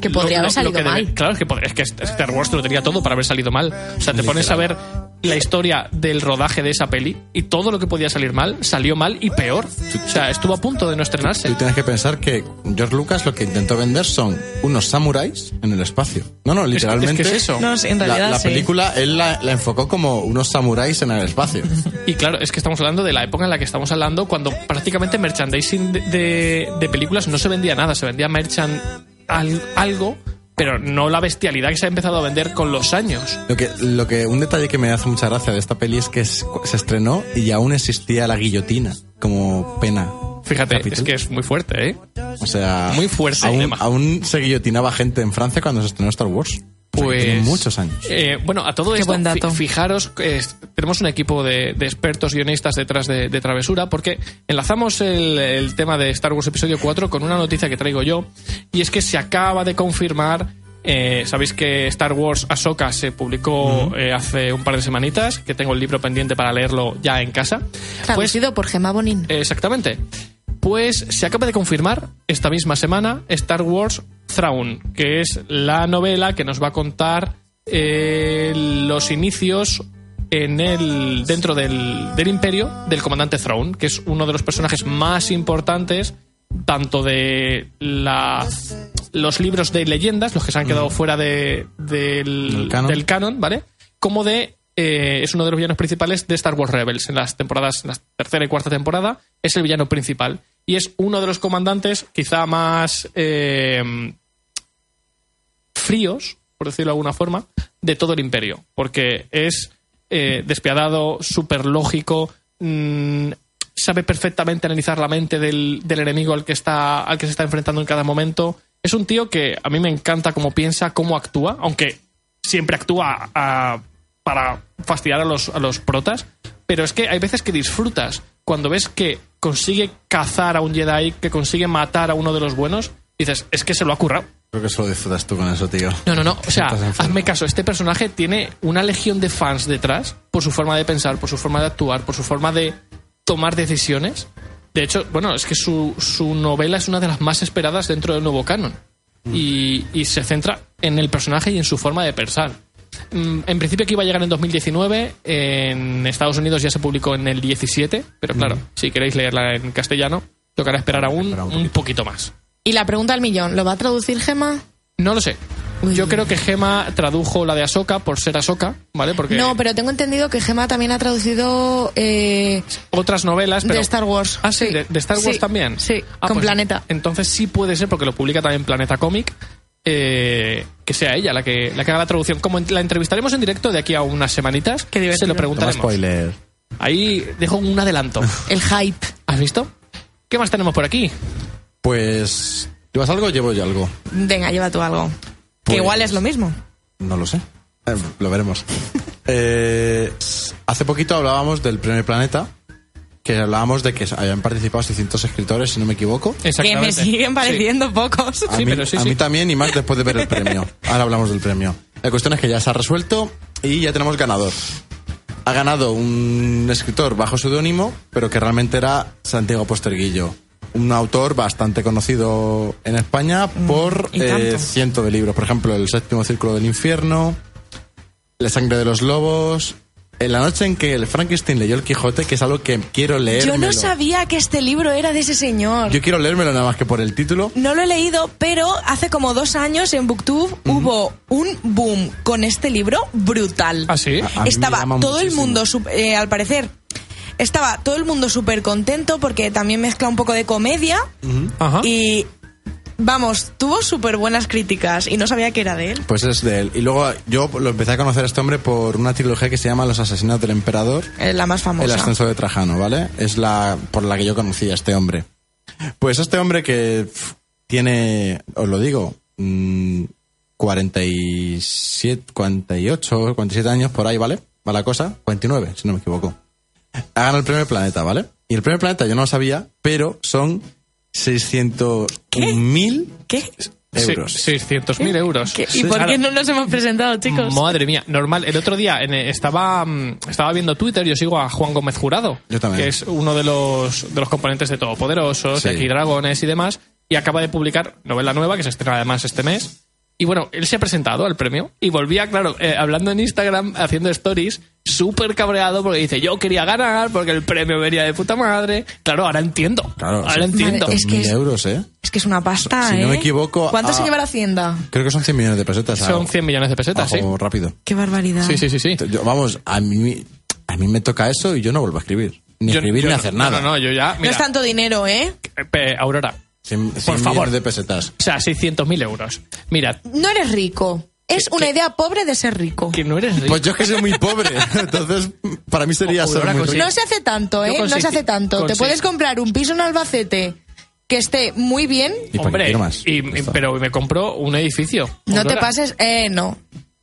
Que podría haber salido
que debe-
mal.
Claro, es que, es que Star Wars te lo tenía todo para haber salido mal. O sea, te pones a ver la historia del rodaje de esa peli y todo lo que podía salir mal salió mal y peor. O sea, estuvo a punto de no estrenarse.
Tú tienes que pensar que George Lucas lo que intentó vender son unos samuráis en el espacio. No, no,
es
literalmente.
que es eso.
No, en
la-
realidad
la,
sí.
película él la, la enfocó como unos samuráis en el espacio.
Y claro, es que estamos hablando de la época en la que estamos hablando cuando prácticamente merchandising de, de- de películas no se vendía nada, se vendía merchan al- algo, pero no la bestialidad que se ha empezado a vender con los años.
Lo que, lo que, un detalle que me hace mucha gracia de esta peli es que es- se estrenó y aún existía la guillotina como pena.
Fíjate,
Capital.
es que es muy fuerte, ¿eh?
O sea,
Muy fuerte,
Aún, aún se guillotinaba gente en Francia cuando se estrenó Star Wars.
Pues
tiene muchos años.
eh, bueno, a todo
Qué
esto,
buen dato.
fi- fijaros, que es- tenemos un equipo de, de expertos guionistas detrás de, de Travesura, porque enlazamos el, el tema de Star Wars Episodio 4 con una noticia que traigo yo, y es que se acaba de confirmar. eh, Sabéis que Star Wars Ahsoka se publicó eh, hace un par de semanitas, que tengo el libro pendiente para leerlo ya en casa. Pues,
Traducido por Gemma Bonín.
Exactamente. Pues se acaba de confirmar esta misma semana Star Wars Thrawn, que es la novela que nos va a contar eh, los inicios en el dentro del, del imperio del comandante Thrawn, que es uno de los personajes más importantes tanto de la los libros de leyendas, los que se han quedado fuera de, del,
Del canon.
del canon, ¿vale? Como de. Eh, es uno de los villanos principales de Star Wars Rebels en las temporadas, en la tercera y cuarta temporada. Es el villano principal. Y es uno de los comandantes quizá más eh, fríos, por decirlo de alguna forma, de todo el imperio. Porque es eh, despiadado, súper lógico, mm, sabe perfectamente analizar la mente del, del enemigo al que, está, al que se está enfrentando en cada momento. Es un tío que a mí me encanta cómo piensa, cómo actúa, aunque siempre actúa a- para fastidiar a los, a los protas. Pero es que hay veces que disfrutas cuando ves que consigue cazar a un Jedi, que consigue matar a uno de los buenos, dices, es que se lo ha currado.
Creo que solo disfrutas tú con eso, tío.
No, no, no. O sea, hazme caso. Este personaje tiene una legión de fans detrás por su forma de pensar, por su forma de actuar, por su forma de tomar decisiones. De hecho, bueno, es que su, su novela es una de las más esperadas dentro del nuevo canon. Y, y se centra en el personaje y en su forma de pensar. Mm, En principio que iba a llegar en 2019, en Estados Unidos ya se publicó en el 17, pero claro, si queréis leerla en castellano, tocará esperar aún
Esperar un
un poquito más.
Y la pregunta al millón, ¿lo va a traducir Gema?
No lo sé.
Uy.
Yo creo que Gema tradujo la de Ahsoka por ser Ahsoka, ¿vale? Porque
No, pero tengo entendido que Gema también ha traducido eh,
otras novelas, pero...
de Star Wars.
Ah, sí, de, de Star Wars
Sí,
también.
Sí,
Ah,
con
pues
Planeta.
Entonces sí puede ser, porque lo publica también Planeta Comic, eh, que sea ella la que, la que haga la traducción. Como en- la entrevistaremos en directo de aquí a unas semanitas,
Qué
se lo
Toma
preguntaremos.
spoiler.
Ahí dejo un adelanto.
El hype.
¿Has visto? ¿Qué más tenemos por aquí?
Pues. ¿Llevas algo o llevo yo algo?
Venga, lleva tú algo.
Pues-
Que igual es lo mismo.
No lo sé. Eh, lo veremos. Eh, hace poquito hablábamos del Primer Planeta, que hablábamos de que habían participado 600 escritores, si no me equivoco.
Que me siguen
Sí.
pareciendo pocos.
A,
Sí,
mí,
pero sí,
a
sí.
mí también y más después de ver el premio. Ahora hablamos del premio. La cuestión es que ya se ha resuelto y ya tenemos ganador. Ha ganado un escritor bajo seudónimo, pero que realmente era Santiago Posterguillo. Un autor bastante conocido en España por
y
eh, cientos de libros. Por ejemplo, El séptimo círculo del infierno, La sangre de los lobos. En la noche en que el Frankenstein leyó el Quijote, que es algo que quiero leer.
Yo no sabía que este libro era de ese señor.
Yo quiero leérmelo nada más que por el título.
No lo he leído, pero hace como dos años en Booktube hubo un boom con este libro brutal.
¿Ah, sí?
A-
estaba todo el mundo, eh, al parecer, estaba todo el mundo súper contento porque también mezcla un poco de comedia
Ajá.
y, vamos, tuvo súper buenas críticas y no sabía que era de él.
Pues es de él. Y luego yo lo empecé a conocer a este hombre por una trilogía que se llama Los asesinos del emperador,
Eh, La más
el
famosa.
ascenso de Trajano, ¿vale? Es la por la que yo conocí a este hombre. Pues este hombre que tiene, os lo digo, mm, 47, 48, 47 años por ahí, ¿vale? Va la cosa, 49, si no me equivoco. Ha ganado el premio Planeta, ¿vale? Y el premio Planeta yo no lo sabía, pero son 600.000
¿Qué?
euros.
Sí, 600.000 euros.
¿Qué? ¿Y por qué no nos hemos presentado, chicos?
Madre mía, normal. El otro día en- estaba, mm, estaba viendo Twitter, yo sigo a Juan Gómez Jurado,
Yo también.
que es uno de los, de los componentes de Todopoderosos, de
Sí.
Aquí Dragones y demás, y acaba de publicar novela nueva, que se estrena además este mes. Y bueno, él se ha presentado al premio y volvía, claro, eh, hablando en Instagram, haciendo stories, súper cabreado porque dice, yo quería ganar porque el premio venía de puta madre. Claro, ahora entiendo.
Claro,
ahora entiendo.
Madre, es que
600.000
es-
euros, ¿eh?
Es que es una pasta,
Si
¿eh?
no me equivoco,
¿Cuánto se
ah,
lleva la hacienda?
Creo que son 100 millones de pesetas.
Son
algo.
100 millones de pesetas, sí.
Rápido.
Qué barbaridad.
Sí, sí, sí, sí.
Yo- vamos, a mí, a mí me toca eso y yo no vuelvo a escribir. Ni
Yo-
escribir
yo
ni hacer
no,
nada.
No, no, yo ya.
No es tanto dinero, ¿eh?
Pe- Aurora,
100, 100
favor.
de pesetas.
O sea, 600.000 euros. Mira,
No eres rico. Es
¿Qué-
una idea pobre de ser rico.
que no eres rico.
Pues yo es que soy muy pobre. Entonces, para mí sería muy rico.
No se hace tanto,
Yo
¿eh?
con
No se
seis-
hace tanto.
con
Te
seis-
puedes comprar un piso en Albacete que esté muy bien.
¿Y para qué
Hombre,
quiero más?
y-
Ya
y-
está.
pero me compró un edificio.
No te
Aurora.
pases. Eh, no.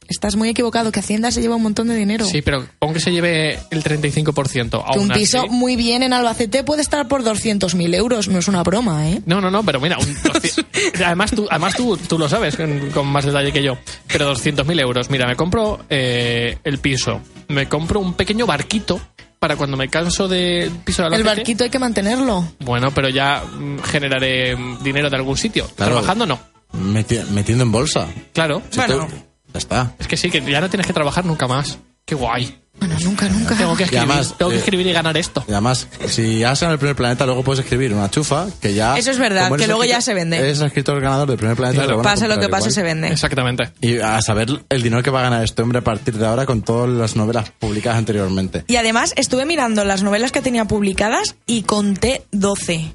Estás muy equivocado. Que Hacienda se lleva un montón de dinero.
Sí, pero pon que se lleve el 35%.
que
aún
un piso
así-
muy bien en Albacete puede estar por 200.000 euros. No es una broma, ¿eh?
No, no, no, pero mira, un 200 además, tú, además tú, tú lo sabes con, con más detalle que yo. Pero 200.000 euros. Mira, me compro eh, el piso. Me compro un pequeño barquito para cuando me canso del piso de
El
Albacete.
barquito hay que mantenerlo.
Bueno, pero ya mm, generaré dinero de algún sitio.
Claro.
Trabajando no.
Meti- metiendo en bolsa.
Claro.
Si
Bueno.
tú- ya está.
Es que sí, que ya no tienes que trabajar nunca más. Qué guay.
Bueno, nunca, nunca.
Tengo que escribir,
además,
tengo que
eh,
escribir y ganar esto.
Y además, si has ganado el primer planeta, luego puedes escribir una chufa que ya.
Eso es verdad, que luego ya se vende.
Eres el escritor ganador del primer planeta.
Claro.
a
Pase lo que pase,
igual.
se vende.
Exactamente.
Y a saber el dinero que va a ganar este hombre a partir de ahora con todas las novelas publicadas anteriormente.
Y además estuve mirando las novelas que tenía publicadas y conté 12.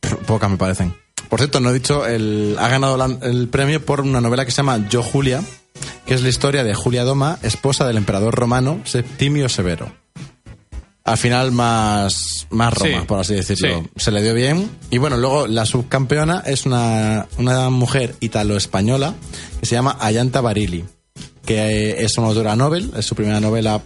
Pff, Pocas me parecen. Por cierto, no he dicho, el, ha ganado la- el premio por una novela que se llama Yo Julia, que es la historia de Julia Doma, esposa del emperador romano Septimio Severo. Al final más, más Roma,
Sí.
por así decirlo.
Sí.
Se le dio bien. Y bueno, luego la subcampeona es una, una mujer italo-española que se llama Ayanta Barili, que eh, es una autora novel, es su primera novela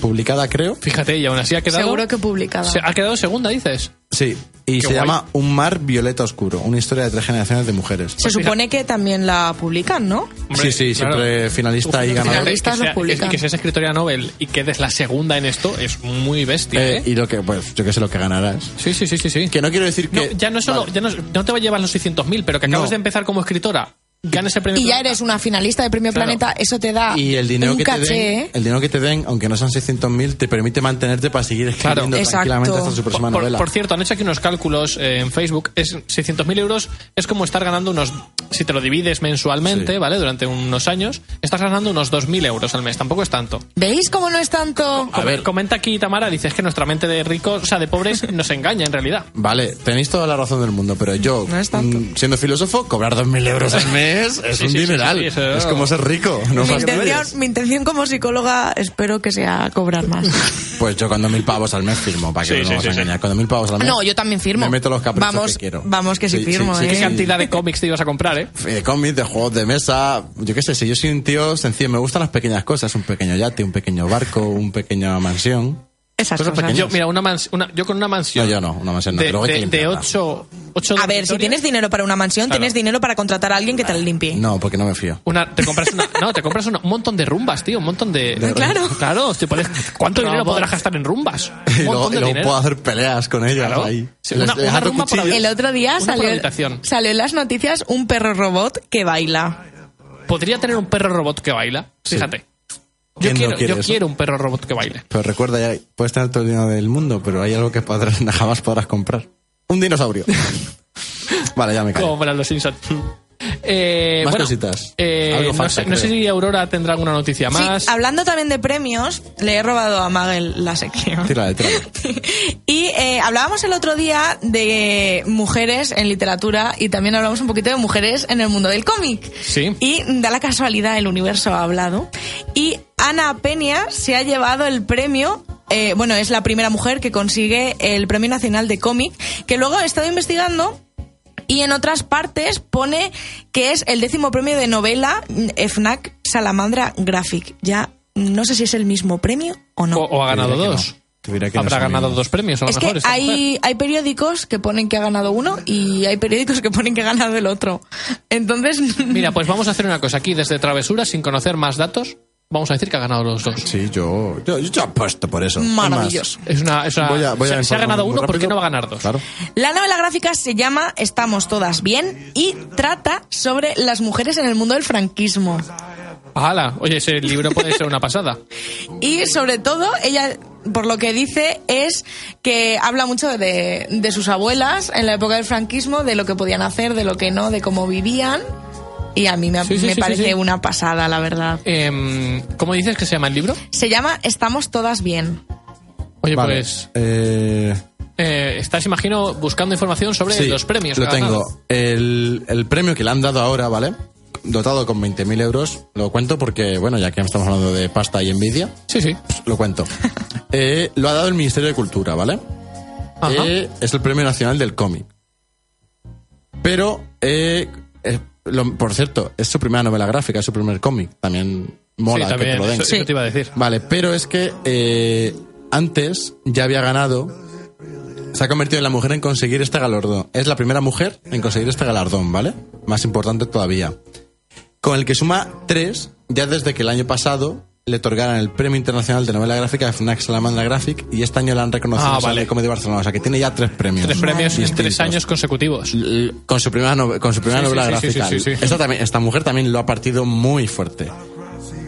publicada, creo.
Fíjate, y aún así ha quedado.
Seguro que publicada.
Se- ha quedado segunda, dices.
Sí, y
Qué
se
guay.
llama Un mar violeta oscuro, una historia de tres generaciones de mujeres.
Se supone que también la publican, ¿no?
Hombre,
sí, sí,
claro.
siempre finalista y ganador.
Finalistas
que sea-
publican.
Y que seas escritora novel y quedes la segunda en esto es muy bestia,
Eh,
¿eh?
y lo que, pues, yo que sé lo que ganarás.
Sí, sí, sí, sí. sí.
Que no quiero decir
No,
que.
ya no solo,
Vale.
ya no, no te va a llevar los 600.000, pero que acabas
No.
de empezar como escritora, ganes el premio.
Y ya eres una finalista de Premio
Claro.
Planeta, eso te da
Y el dinero
un
que
caché,
te den,
¿eh?
el dinero que te den, aunque no sean 600.000, te permite mantenerte para seguir
Claro.
escribiendo
Exacto.
tranquilamente hasta su
Por,
próxima
por-
novela.
por cierto, han hecho aquí unos cálculos eh, en Facebook. Es 600.000 euros es como estar ganando unos. Si te lo divides mensualmente,
Sí.
¿vale? Durante unos años, estás ganando unos 2.000 euros al mes. Tampoco es tanto.
¿Veis cómo no es tanto?
A ver.
Comenta aquí Tamara, dices que nuestra mente de ricos, o sea, de pobres, nos engaña en realidad.
Vale, tenéis toda la razón del mundo, pero yo,
No
mm, siendo filósofo, cobrar 2.000 euros al mes es
Sí,
un
sí, sí,
dineral.
sí, eso-
Es como ser rico. No
mi, intención, mi intención como psicóloga espero que sea cobrar más.
Pues yo con 2.000 pavos al mes firmo, para que
Sí,
no
sí,
nos
sí, sí.
engañar. Con 2.000 pavos al mes.
No, yo también firmo.
Me meto los caprichos
vamos,
que quiero.
Vamos que sí, firmo,
sí,
¿eh?
¿Qué
sí.
cantidad de cómics te ibas a comprar, eh?
de cómics, de juegos de mesa, yo qué sé, si yo soy un tío sencillo, me gustan las pequeñas cosas, un pequeño yate, un pequeño barco, un pequeña mansión.
Esas
Cosas
cosas.
pequeñas.
Yo, mira, una, mans- una- yo con una mansión.
No, yo no, una mansión no,
De, de, de ocho, ocho
A ver, si tienes dinero para una mansión,
Claro.
tienes dinero para contratar a alguien que te la limpie.
No, porque no me fío.
Una, te compras una, no, te compras una- un montón de rumbas, tío, un montón de...
Ah, claro.
Claro, te puedes- ¿cuánto dinero
Vamos.
podrás gastar en rumbas? Un
Y luego, y
de
puedo hacer peleas con ellas
Claro.
ahí.
Sí, una-
les
una rumba por.
El otro día salió, salió en las noticias un perro robot que baila.
Podría tener un perro robot que baila, fíjate. Yo,
¿Quién no
quiero,
quiere
yo
eso?
quiero un perro robot que baile.
Pero recuerda, ya puedes tener todo el dinero del mundo, pero hay algo que podrás, jamás podrás comprar. Un dinosaurio. vale, ya me callo.
Como para los Simpsons. Eh,
Más
bueno,
cositas.
eh,
Algo
no, sé, no sé
creo.
si Aurora tendrá alguna noticia más.
Sí, hablando también de premios, le he robado a Magel la sección.
Tírale, tírale.
Y eh, hablábamos el otro día de mujeres en literatura y también hablamos un poquito de mujeres en el mundo del cómic.
Sí.
Y da la casualidad, el universo ha hablado. Y Ana Peña se ha llevado el premio. eh, bueno, es la primera mujer que consigue el Premio Nacional de Cómic, que luego he estado investigando y en otras partes pone que es el décimo premio de novela mm, FNAC Salamandra Graphic. Ya no sé si es el mismo premio o no.
O, o ha ganado
que
dos.
no. Que
Habrá ganado dos premios, a lo
Es
mejor.
que hay, hay periódicos que ponen que ha ganado uno y hay periódicos que ponen que ha ganado el otro. Entonces,
Mira, pues vamos a hacer una cosa aquí desde Travesura, sin conocer más datos. Vamos a decir que ha ganado los dos.
Sí, yo, yo, yo apuesto por eso.
Maravilloso.
Es una, es una-
Voy a- voy a
se, se ha ganado uno, ¿por qué
rápido.
no va a ganar dos?
Claro.
La novela gráfica se llama Estamos todas bien y trata sobre las mujeres en el mundo del franquismo.
¡Hala! Oye, ese libro puede ser una pasada.
Y sobre todo, ella, por lo que dice, es que habla mucho de, de sus abuelas en la época del franquismo, de lo que podían hacer, de lo que no, de cómo vivían. Y a mí me,
Sí, sí,
me
sí,
parece
sí, sí.
una pasada, la verdad.
Em, ¿Cómo dices que se llama el libro?
Se llama Estamos todas bien.
Oye,
Vale.
pues
Eh,
eh, estás, imagino, buscando información sobre
sí,
los premios.
Lo tengo. El, el premio que le han dado ahora, ¿vale? Dotado con 20.000 euros. Lo cuento porque, bueno, ya que estamos hablando de pasta y envidia,
Sí, sí.
pues, lo cuento. Eh, lo ha dado el Ministerio de Cultura, ¿vale?
Ajá.
Eh, es el Premio Nacional del Cómic. Pero, eh, eh, lo- por cierto, es su primera novela gráfica, es su primer cómic. También mola
sí,
que
también,
te lo den.
eso, eso te iba a decir.
Vale, pero es que eh, antes ya había ganado. Se ha convertido en la mujer en conseguir este galardón. Es la primera mujer en conseguir este galardón, ¿vale? Más importante todavía. Con el que suma tres, ya desde que el año pasado le otorgaran el Premio Internacional de Novela Gráfica de FNAC Salamandra Graphic y este año le han reconocido
Ah,
en la
vale.
De de Barcelona. O sea que tiene ya tres premios.
Tres premios en tres años consecutivos.
L- Con su primera, nove- con su primera
Sí,
novela
sí,
gráfica.
sí, sí, sí.
Esta, también, esta mujer también lo ha partido muy fuerte.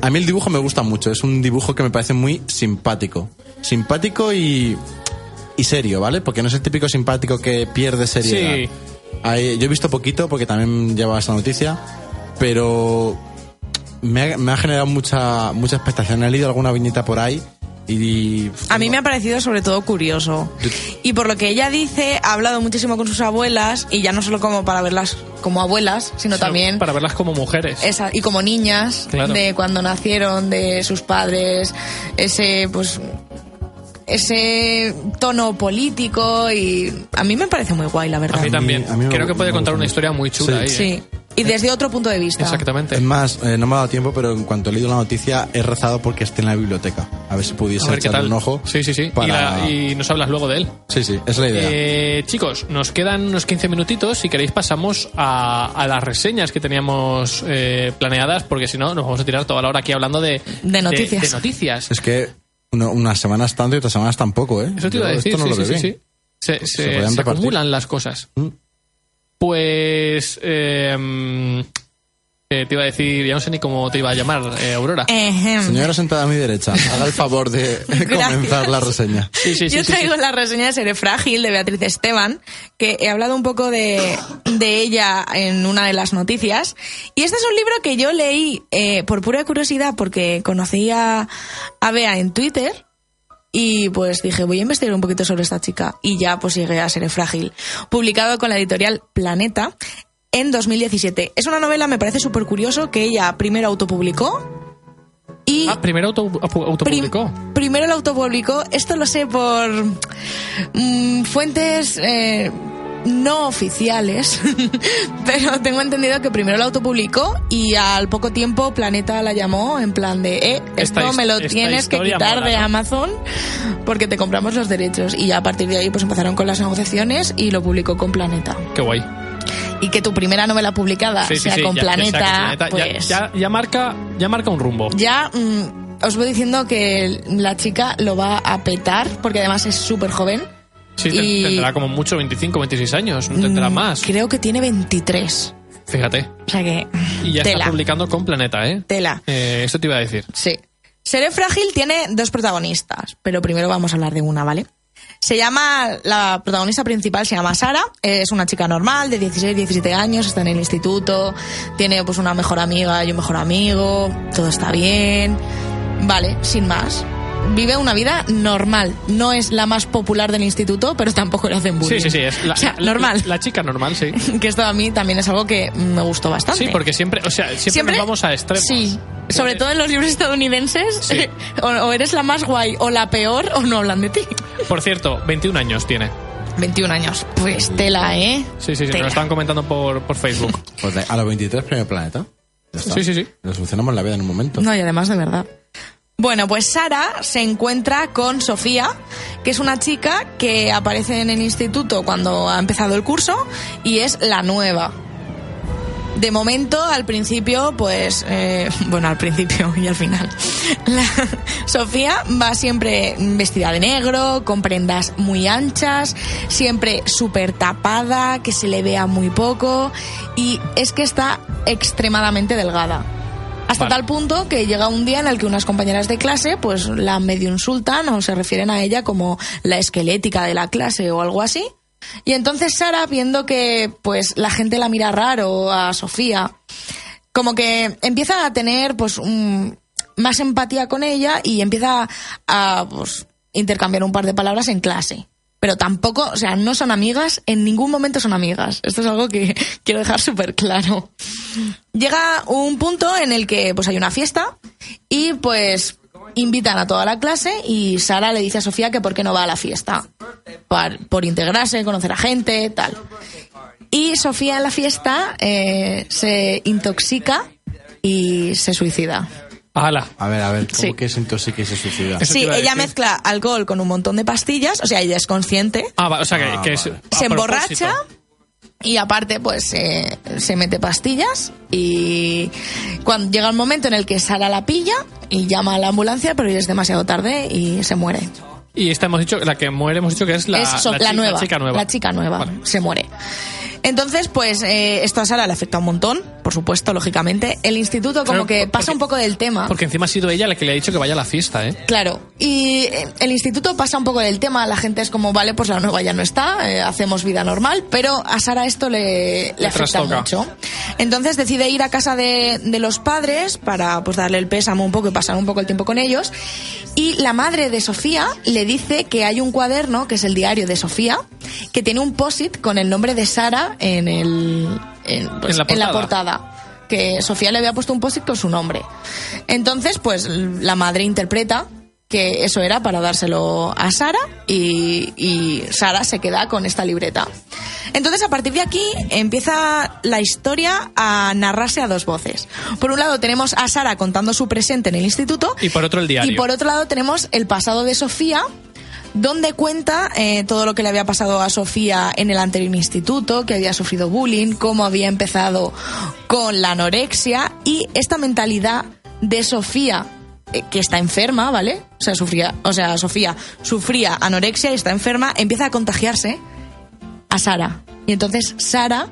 A mí el dibujo me gusta mucho, es un dibujo que me parece muy simpático. Simpático y, y serio, ¿vale? Porque no es el típico simpático que pierde seriedad. Yo he visto poquito porque también llevaba esta noticia, pero me ha, me ha generado mucha, mucha expectación. He leído alguna viñeta por ahí y...
A mí me ha parecido sobre todo curioso. Y por lo que ella dice, ha hablado muchísimo con sus abuelas, y ya no solo como para verlas como abuelas, sino también
Para verlas como mujeres.
esa, y como niñas,
Claro.
de cuando nacieron, de sus padres, ese, pues, ese tono político, y a mí me parece muy guay, la verdad.
A mí también.
a mí me-
Creo que puede
me
contar una historia muy chula ahí.
Sí.
¿eh?
Sí. Y desde otro punto de vista.
Exactamente.
Es más, eh, no me ha dado tiempo, pero en cuanto he leído la noticia, he rezado porque esté en la biblioteca. A ver si pudiese
ver
echarle un ojo.
Sí, sí, sí. Y
para-
la- Y, nos hablas luego de él.
Sí, sí, es la idea.
Eh, chicos, nos quedan unos 15 minutitos. Si queréis, pasamos a, a las reseñas que teníamos eh, planeadas, porque si no, nos vamos a tirar toda la hora aquí hablando de,
De noticias.
de noticias.
Es que unas semanas tanto y otras semanas tampoco, ¿eh?
Eso te iba a decir.
Esto no
sí,
lo
sí, sí. Se, se-
Se podían
se
repartir.
acumulan las cosas.
Mm.
Pues. eh, eh, te iba a decir, ya no sé ni cómo te iba a llamar, eh, Aurora.
Ejem.
Señora sentada a mi derecha, haga el favor de comenzar la reseña.
Sí, sí, sí.
Yo traigo
sí.
la reseña de Seré Frágil de Beatriz Esteban, que he hablado un poco de, de ella en una de las noticias. Y este es un libro que yo leí eh, por pura curiosidad porque conocí a, a Bea en Twitter. Y pues dije, voy a investigar un poquito sobre esta chica. Y ya pues llegué a Seré Frágil. Publicado con la editorial Planeta en 2017. Es una novela, me parece súper curioso, que ella primero autopublicó. Y
Ah, primero auto, auto- autopublicó.
Prim- primero lo autopublicó. Esto lo sé por mm, fuentes eh, no oficiales, pero tengo entendido que primero lo autopublicó y al poco tiempo Planeta la llamó en plan de, eh, esto me lo tienes que quitar
mola,
de
¿no?
Amazon porque te compramos los derechos. Y ya a partir de ahí pues empezaron con las negociaciones y lo publicó con Planeta.
Qué guay.
Y que tu primera novela publicada
Sí,
sea
sí,
con
ya- sea
Planeta,
ya-
pues
ya, ya marca, ya marca un rumbo.
ya mm, os voy diciendo que la chica lo va a petar porque además es súper joven.
Sí,
y-
tendrá como mucho 25, 26 años, no tendrá
Mm,
más.
Creo que tiene 23.
Fíjate.
O sea que.
Y ya
tela.
está publicando con Planeta, ¿eh?
Tela.
Eh, Esto te iba a decir.
Sí. Seré Frágil tiene dos protagonistas, pero primero vamos a hablar de una, ¿vale? Se llama, la protagonista principal se llama Sara, es una chica normal de 16, 17 años, está en el instituto, tiene pues una mejor amiga y un mejor amigo, todo está bien, vale, sin más. Vive una vida normal, no es la más popular del instituto, pero tampoco le hacen bullying.
Sí, sí, sí. Es la,
o sea,
la-
normal.
La, chica normal, sí.
que esto a mí también es algo que me gustó bastante.
Sí, porque siempre, o sea, siempre, nos vamos a extremos.
Sí, sobre todo en los libros estadounidenses,
Sí.
o, o eres la más guay o la peor o no hablan de ti.
Por cierto, 21 años tiene.
21 años, pues tela, ¿eh?
Sí, sí, sí. Me lo estaban comentando por, por Facebook.
Pues de- a los 23 premio planeta.
Sí, sí, sí.
Lo solucionamos la vida en un momento.
No, y además de verdad. Bueno, pues Sara se encuentra con Sofía, que es una chica que aparece en el instituto cuando ha empezado el curso y es la nueva. De momento, al principio, pues, eh, bueno, al principio y al final. Sofía va siempre vestida de negro, con prendas muy anchas, siempre súper tapada, que se le vea muy poco, y es que está extremadamente delgada. Hasta tal punto que llega un día en el que unas compañeras de clase pues la medio insultan o se refieren a ella como la esquelética de la clase o algo así. Y entonces Sara, viendo que pues la gente la mira raro a Sofía, como que empieza a tener pues un- más empatía con ella y empieza a pues, intercambiar un par de palabras en clase. Pero tampoco, o sea, no son amigas, en ningún momento son amigas. Esto es algo que quiero dejar súper claro. Llega un punto en el que pues hay una fiesta y pues invitan a toda la clase y Sara le dice a Sofía que por qué no va a la fiesta. Por, por integrarse, conocer a gente, tal. Y Sofía en la fiesta eh, se intoxica y se suicida.
¡Hala!
A ver, a ver, ¿cómo
Sí.
que se intoxica y se suicida?
Sí, ella
decir.
mezcla alcohol con un montón de pastillas, o sea, ella es consciente,
Ah, va, o sea que,
Ah,
que es.
vale.
se emborracha y aparte pues eh, se mete pastillas y cuando llega el momento en el que Sara la pilla y llama a la ambulancia, pero ya es demasiado tarde y se muere.
Y esta hemos dicho, la que muere, hemos dicho que es la,
es so-
la chica nueva.
La chica nueva
Vale.
se muere. Entonces, pues eh, esto a Sara le afecta un montón, por supuesto, lógicamente. El instituto como
Claro,
que pasa
porque-
un poco del tema.
Porque encima ha sido ella la que le ha dicho que vaya a la fiesta, ¿eh?
Claro, y eh, el instituto pasa un poco del tema, la gente es como, vale, pues la nueva ya no está, eh, hacemos vida normal, pero a Sara esto le, le
Le
afecta
trastoca.
mucho. Entonces decide ir a casa de, de los padres para pues darle el pésamo un poco y pasar un poco el tiempo con ellos. Y la madre de Sofía le dice que hay un cuaderno, que es el diario de Sofía, que tiene un post-it con el nombre de Sara en, el, en, pues,
En la portada.
portada que Sofía le había puesto un post-it con su nombre. Entonces, pues la madre interpreta que eso era para dárselo a Sara y, y Sara se queda con esta libreta. Entonces, a partir de aquí empieza la historia a narrarse a dos voces. Por un lado tenemos a Sara contando su presente en el instituto
Y por otro el diario.
y por otro lado tenemos el pasado de Sofía, donde cuenta eh, todo lo que le había pasado a Sofía en el anterior instituto, que había sufrido bullying, cómo había empezado con la anorexia y esta mentalidad de Sofía eh, que está enferma, ¿vale? O sea, sufría, o sea, Sofía sufría anorexia y está enferma, empieza a contagiarse a Sara. Y entonces Sara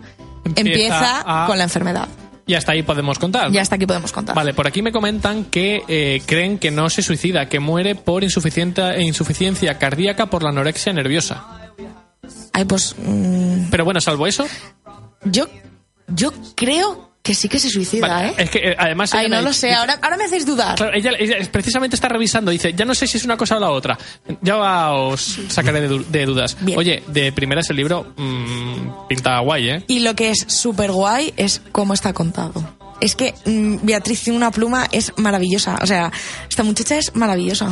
Empieza
empieza,
a-
con la enfermedad.
Y hasta ahí podemos contar.
Ya hasta aquí podemos contar.
Vale, por aquí me comentan que eh, creen que no se suicida, que muere por insuficiente- insuficiencia cardíaca por la anorexia nerviosa.
Ay, pues mm,
Pero bueno, salvo eso.
Yo, yo creo que sí que se suicida,
vale,
¿eh?
Es que eh, además.
Ay, no lo sé, ahora, ahora me hacéis dudar.
Claro, ella, ella precisamente está revisando, dice, ya no sé si es una cosa o la otra. Ya os sacaré de, de dudas.
Bien.
Oye, de primeras el libro mm, pinta guay, ¿eh?
Y lo que es súper guay es cómo está contado. Es que mm, Beatriz tiene una pluma, es maravillosa. O sea, esta muchacha es maravillosa.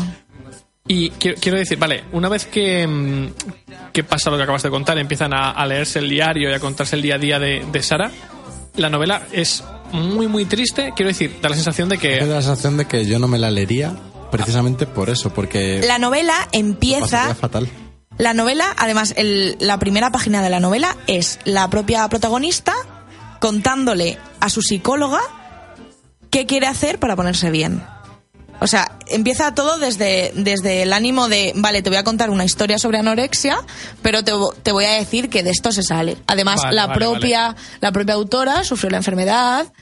Y quiero, decir, vale, una vez que, mm, que pasa lo que acabas de contar, empiezan a, a leerse el diario y a contarse el día a día de, de Sara, la novela es muy, muy triste. Quiero decir, da la sensación de
Me da
que...
la sensación de que yo no me la leería precisamente por eso, porque
La novela empieza...
fatal.
La novela, además, el- la primera página de la novela es la propia protagonista contándole a su psicóloga qué quiere hacer para ponerse bien. O sea, empieza todo desde, desde el ánimo de, vale, te voy a contar una historia sobre anorexia, pero te, te voy a decir que de esto se sale. Además,
Vale,
la,
vale,
propia, la propia autora sufrió la enfermedad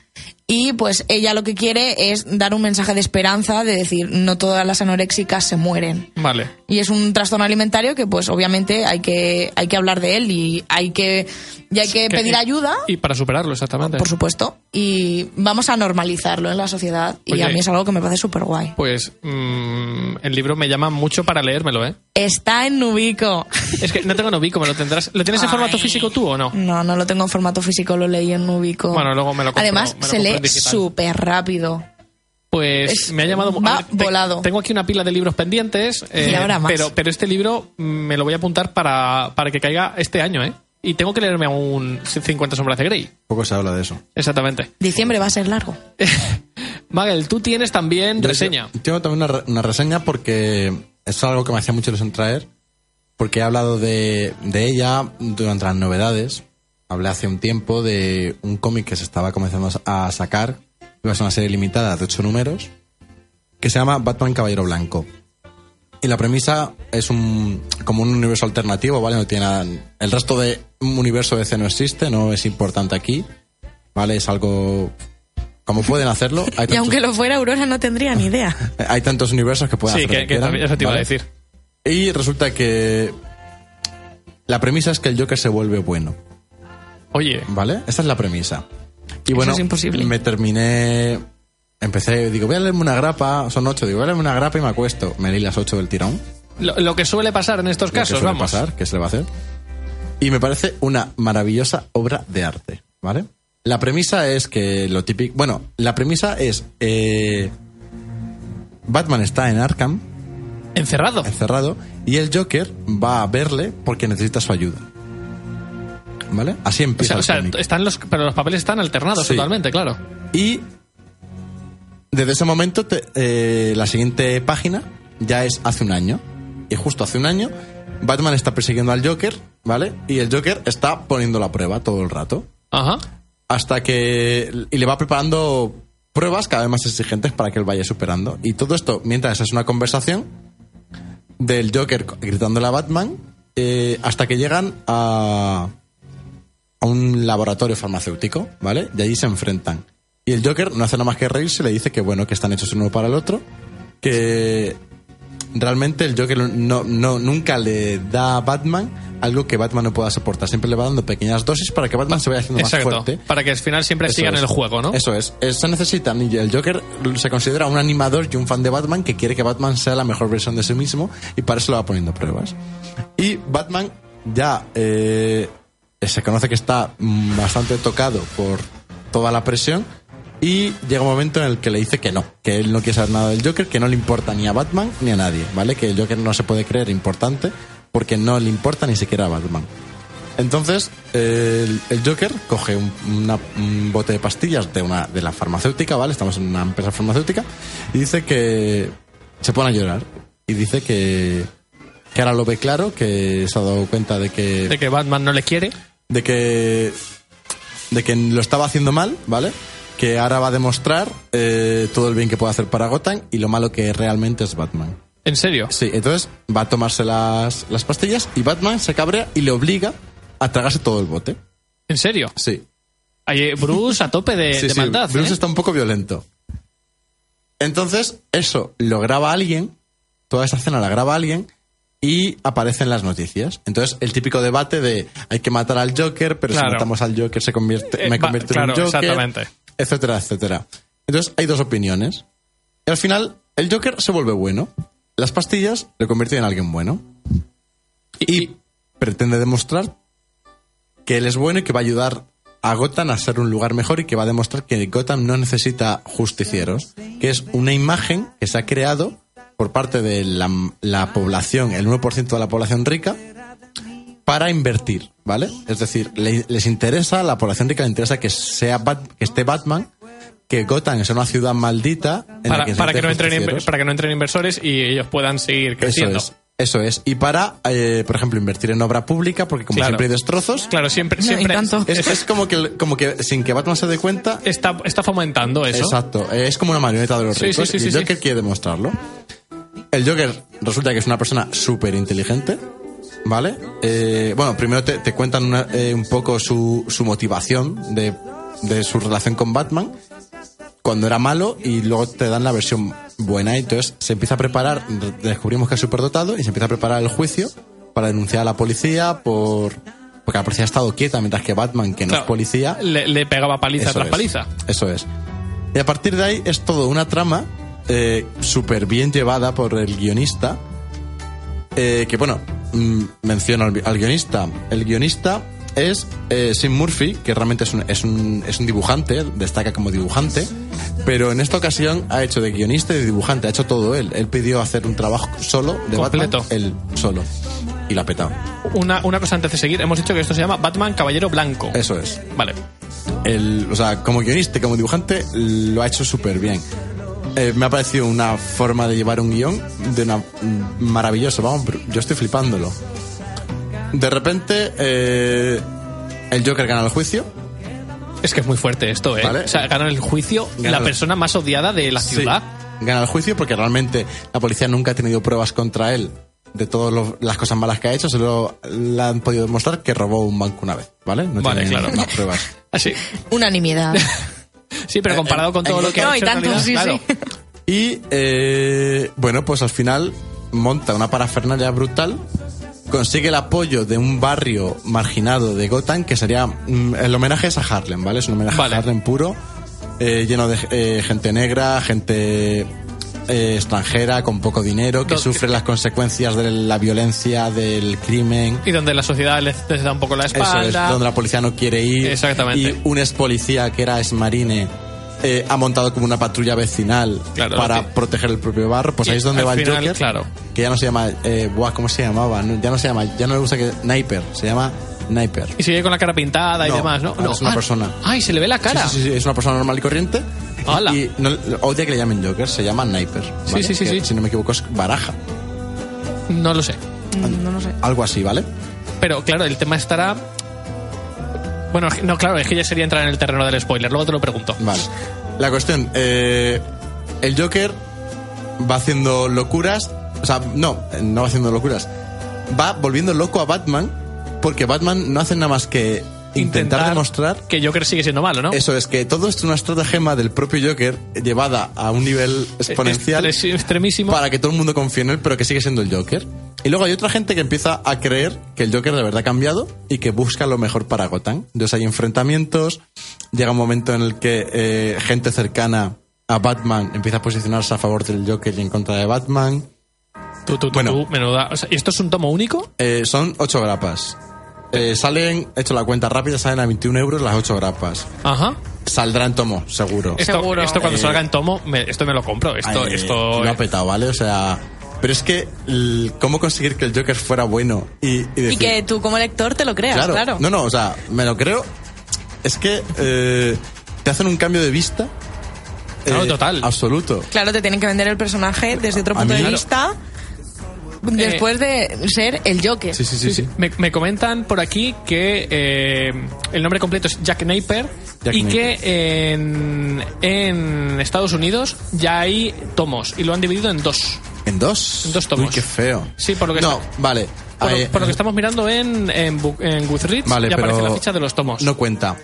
y pues ella lo que quiere es dar un mensaje de esperanza, de decir, no todas las anoréxicas se mueren.
Vale.
Y es un trastorno alimentario que, pues, obviamente hay que, hay que hablar de él y hay que, y hay que
Que-
pedir ayuda,
Y para superarlo, exactamente.
por supuesto, y vamos a normalizarlo en la sociedad. Y a mí es algo que me parece súper guay.
Pues mm, el libro me llama mucho para leérmelo, ¿eh?
Está en Nubico.
Es que no tengo Novico, me lo tendrás. ¿Lo tienes en
Ay.
formato físico tú o no?
No, no lo tengo en formato físico, lo leí en Nubico.
Bueno, luego me lo compro-
Además, se lee súper rápido.
Pues
Es-
me ha llamado
va
a ver, te-
volado.
Tengo aquí una pila de libros pendientes. eh,
Y ahora más.
Pero, pero este libro me lo voy a apuntar para, para que caiga este año, ¿eh? Y tengo que leerme aún 50 sombras de Grey.
Poco se habla de eso.
Exactamente.
Diciembre va a ser largo.
Magel, tú tienes también
Yo-
reseña.
yo Tengo también una reseña porque es algo que me hacía mucho ilusión traer. Porque he hablado de, de ella durante las novedades. Hablé hace un tiempo de un cómic que se estaba comenzando a sacar. Iba a ser una serie limitada de ocho números. Que se llama Batman Caballero Blanco. Y la premisa es un como un universo alternativo, ¿vale? No tiene nada- el resto de un universo de DC no existe, no es importante aquí, ¿vale? Es algo como pueden hacerlo. Hay
Y aunque lo fuera, Aurora no tendría ni idea.
hay tantos universos que pueden
Sí,
hacer lo
que, que
quieran,
eso te iba a
¿vale?
decir.
Y resulta que la premisa es que el Joker se vuelve bueno,
Oye,
¿vale? Esa es la premisa. Y bueno,
es imposible.
me terminé, empecé, digo, voy a leerme una grapa, son ocho, digo, voy a leerme una grapa y me acuesto. Me leí las ocho del tirón.
lo, lo que suele pasar en estos
lo que
casos,
suele
vamos.
pasar, que se le va a hacer. Y me parece una maravillosa obra de arte, ¿vale? La premisa es que lo típico... Bueno, la premisa es... eh, Batman está en Arkham,
Encerrado.
encerrado, y el Joker va a verle porque necesita su ayuda. ¿Vale? Así
O
empieza
sea, o sea,
el cómic.
están los, pero los papeles están alternados
Sí.
totalmente, claro.
Y desde ese momento, te- eh, la siguiente página ya es hace un año. Y justo hace un año, Batman está persiguiendo al Joker, ¿vale? Y el Joker está poniendo la prueba todo el rato.
Ajá.
Hasta que. Y le va preparando pruebas cada vez más exigentes para que él vaya superando. Y todo esto, mientras es una conversación del Joker gritándole a Batman, eh, hasta que llegan a. a un laboratorio farmacéutico, ¿vale? Y allí se enfrentan. Y el Joker no hace nada más que reírse, le dice que bueno, que están hechos uno para el otro, que realmente el Joker no, no, nunca le da a Batman algo que Batman no pueda soportar. Siempre le va dando pequeñas dosis para que Batman se vaya haciendo más fuerte.
Para que al final siempre
Eso
sigan
es.
el juego, ¿no?
Eso es. Se necesitan. Y el Joker se considera un animador y un fan de Batman que quiere que Batman sea la mejor versión de sí mismo y para eso le va poniendo pruebas. Y Batman ya eh, se conoce que está mm, bastante tocado por toda la presión y llega un momento en el que le dice que no, que él no quiere saber nada del Joker, que no le importa ni a Batman ni a nadie, ¿vale? Que el Joker no se puede creer importante porque no le importa ni siquiera a Batman. Entonces, eh, el, el Joker coge un, una- un bote de pastillas de, una, de la farmacéutica, ¿vale? Estamos en una empresa farmacéutica, y dice que se pone a llorar. Y dice que, que ahora lo ve claro, que se ha dado cuenta de que,
De que Batman no le quiere.
de que, de que lo estaba haciendo mal, ¿vale? Que ahora va a demostrar eh, todo el bien que puede hacer para Gotham y lo malo que realmente es Batman.
¿En serio?
Sí, entonces va a tomarse las, las pastillas y Batman se cabrea y le obliga a tragarse todo el bote.
¿En serio?
Sí.
Ahí, Bruce a tope de,
sí,
de
sí,
maldad.
Bruce
¿eh?
está un poco violento. Entonces, eso lo graba alguien, toda esa escena la graba alguien y aparece en las noticias. Entonces, el típico debate de hay que matar al Joker, pero
Claro.
si matamos al Joker se convierte,
Eh,
me convierte
claro,
en un Joker.
exactamente.
Etcétera, etcétera. Entonces, hay dos opiniones. Y al final, el Joker se vuelve bueno. Las pastillas le convierten en alguien bueno. Y pretende demostrar que él es bueno y que va a ayudar a Gotham a ser un lugar mejor y que va a demostrar que Gotham no necesita justicieros, que es una imagen que se ha creado por parte de la, la población, el 1% de la población rica, para invertir, ¿vale? Es decir, le- les interesa, a la población rica le interesa que, sea Bat- que esté Batman, que Gotham sea una ciudad maldita en la
Para,
que se
para que no entren, para que no entren inversores y ellos puedan seguir
Eso
creciendo.
es. Eso es. Y para, eh, por ejemplo, invertir en obra pública, porque como
Claro.
siempre hay destrozos,
Claro, siempre,
No,
siempre
tanto.
es, es como, que, como que sin que Batman se dé cuenta,
está, está fomentando eso.
exacto, es como una marioneta de los
Sí,
ricos.
sí, sí,
y Joker quiere demostrarlo. El Joker resulta que es una persona súper inteligente, ¿vale? Eh, bueno, primero te, te cuentan una- eh, un poco su, su motivación de, de su relación con Batman cuando era malo y luego te dan la versión buena y entonces se empieza a preparar, descubrimos que es superdotado y se empieza a preparar el juicio para denunciar a la policía por porque la policía ha estado quieta mientras que Batman, que no
Claro,
es policía,
Le, le pegaba paliza tras
es.
paliza.
Eso es. Y a partir de ahí es todo una trama eh, súper bien llevada por el guionista. eh, que bueno, mm, menciono al, al guionista. El guionista es eh, Sim Murphy, que realmente es un, es, un, es un dibujante, destaca como dibujante. Pero en esta ocasión ha hecho de guionista y de dibujante, ha hecho todo él. Él pidió hacer un trabajo solo de
Completo.
Batman, él solo. Y la ha petado.
Una, una cosa antes de seguir, hemos dicho que esto se llama Batman Caballero Blanco.
Eso es.
Vale.
el, o sea, como guionista y como dibujante lo ha hecho súper bien. Eh, me ha parecido una forma de llevar un guion de una mm, maravilloso, vamos, yo estoy flipándolo. De repente, eh, el Joker gana el juicio.
Es que es muy fuerte esto, ¿eh?
Vale.
O sea, gana el juicio
Gana
la
el-
persona más odiada de la ciudad.
Sí, gana el juicio porque realmente la policía nunca ha tenido pruebas contra él de todas las cosas malas que ha hecho, solo le han podido demostrar que robó un banco una vez, ¿vale? No
Vale,
tienen
claro.
más pruebas.
Así.
Unanimidad.
Sí, pero comparado con todo lo que
no,
ha
y
hecho en
tanto,
realidad,
sí,
claro.
sí.
Y eh, bueno, pues al final monta una parafernalia brutal, consigue el apoyo de un barrio marginado de Gotham, que sería mm, el homenaje es a Harlem, ¿vale? Es un homenaje
Vale.
a Harlem puro, eh, lleno de eh, gente negra, gente eh, extranjera con poco dinero, que sufre las consecuencias de la violencia, del crimen.
Y donde la sociedad les, les da un poco la
Eso es,
espalda.
donde la policía no quiere ir.
Exactamente.
Y un ex policía que era ex marine eh, ha montado como una patrulla vecinal
Claro,
para
que-
proteger el propio barrio. Pues
Y
ahí es donde va el
final,
Joker.
claro.
Que ya no se llama. Eh, buah, ¿Cómo se llamaba? No, ya no se llama. Ya no le gusta que. Sniper. Se llama Sniper.
Y sigue con la cara pintada y
No,
demás, ¿no?
ahora es una
Ah,
persona.
Ay, se le ve la cara.
Sí, sí, sí, es una persona normal y corriente.
Hala.
Y no, odia que le llamen Joker, se llama Sniper. ¿vale?
sí, sí,
Que,
sí.
Si no me equivoco, es baraja.
No lo sé.
No lo sé.
Algo así, ¿vale?
Pero claro, el tema estará. Bueno, no, claro, es que ya sería entrar en el terreno del spoiler. Luego te lo pregunto.
Vale. La cuestión, eh, el Joker va haciendo locuras, o sea, no, no va haciendo locuras, va volviendo loco a Batman porque Batman no hace nada más que intentar, demostrar
que Joker sigue siendo malo, ¿no?
eso es que todo esto es una estratagema del propio Joker llevada a un nivel exponencial
Es- es extremísimo.
para que todo el mundo confíe en él, pero que sigue siendo el Joker. Y luego hay otra gente que empieza a creer que el Joker de verdad ha cambiado y que busca lo mejor para Gotham. Entonces hay enfrentamientos, llega un momento en el que eh, gente cercana a Batman empieza a posicionarse a favor del Joker y en contra de Batman.
Tú, tú, tú,
Bueno.
menuda. O sea, ¿y ¿Esto es un tomo único?
Eh, son ocho grapas. Eh, salen, he hecho la cuenta rápida, salen a 21 euros las ocho grapas.
Ajá.
Saldrá en tomo, seguro.
Esto,
Seguro.
esto cuando
Eh,
salga en tomo, me- esto me lo compro. Esto,
Ay,
esto.
lo ha petado, ¿vale? O sea, pero es que cómo conseguir que el Joker fuera bueno y, y decir,
Y que tú como lector te lo creas,
claro,
claro.
no, no, o sea, me lo creo. Es que eh, te hacen un cambio de vista. eh,
Claro, total.
Absoluto.
Claro, te tienen que vender el personaje desde otro punto
mí-
de
Claro.
vista. Después de ser el Joker.
Sí, sí, sí, sí.
Me, me comentan por aquí que eh, el nombre completo es Jack Napier
Jack
y
Napier.
que en, en Estados Unidos ya hay tomos y lo han dividido en dos.
¿En dos?
En dos tomos.
Uy, qué feo.
Sí, por lo que
No,
está-
vale.
Por, lo-
Eh,
por lo que estamos mirando en, en, en Goodreads,
Vale,
ya aparece la ficha de los tomos.
No cuenta.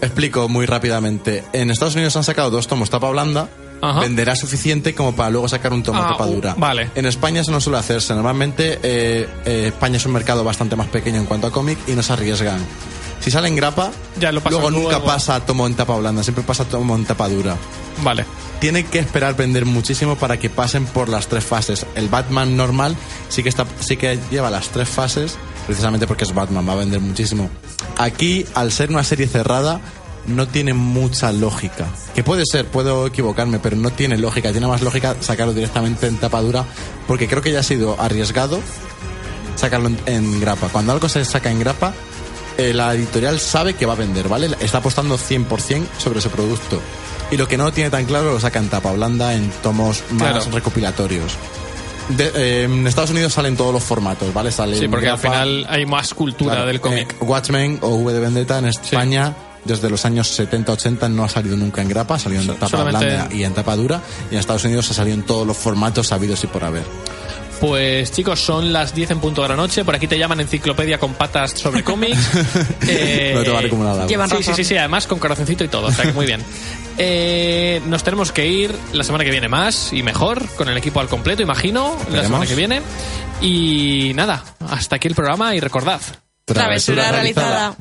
Explico muy rápidamente. En Estados Unidos han sacado dos tomos tapa blanda.
Ajá.
Venderá suficiente como para luego sacar un tomo
Ah,
tapa
uh,
dura.
vale.
En España eso no suele hacerse. Normalmente eh, eh, España es un mercado bastante más pequeño en cuanto a cómic y no se arriesgan. Si sale en grapa,
Ya lo
luego nunca pasa tomo en tapa blanda, siempre pasa tomo en tapa dura.
Vale.
Tiene que esperar vender muchísimo para que pasen por las tres fases. El Batman normal sí que está, sí que lleva las tres fases, precisamente porque es Batman, va a vender muchísimo. Aquí, al ser una serie cerrada, no tiene mucha lógica. Que puede ser, puedo equivocarme, pero no tiene lógica. Tiene más lógica sacarlo directamente en tapa dura, porque creo que ya ha sido arriesgado sacarlo en, en grapa. Cuando algo se saca en grapa, eh, la editorial sabe que va a vender, ¿vale? Está apostando 100% sobre ese producto. Y lo que no lo tiene tan claro lo saca en tapa blanda, en tomos más
Claro.
recopilatorios. De- eh, en Estados Unidos salen todos los formatos, ¿vale? Sale
Sí, porque al final hay más cultura
claro,
del cómic.
eh, Watchmen o V de Vendetta en España desde los años 70-80 no ha salido nunca en grapa, ha salido en
So-
tapa
solamente-
blanda y en tapa dura. Y en Estados Unidos ha salido en todos los formatos sabidos y por haber.
Pues chicos, son las 10 en punto de la noche. Por aquí te llaman enciclopedia con patas sobre cómics. Eh,
No te como nada.
Llevan
Sí, sí,
razón.
sí, sí, además con corazoncito y todo. O sea que muy bien. Eh, nos tenemos que ir la semana que viene más y mejor, con el equipo al completo, imagino, la semana que viene. Y nada, hasta aquí el programa y recordad.
Travesura realizada.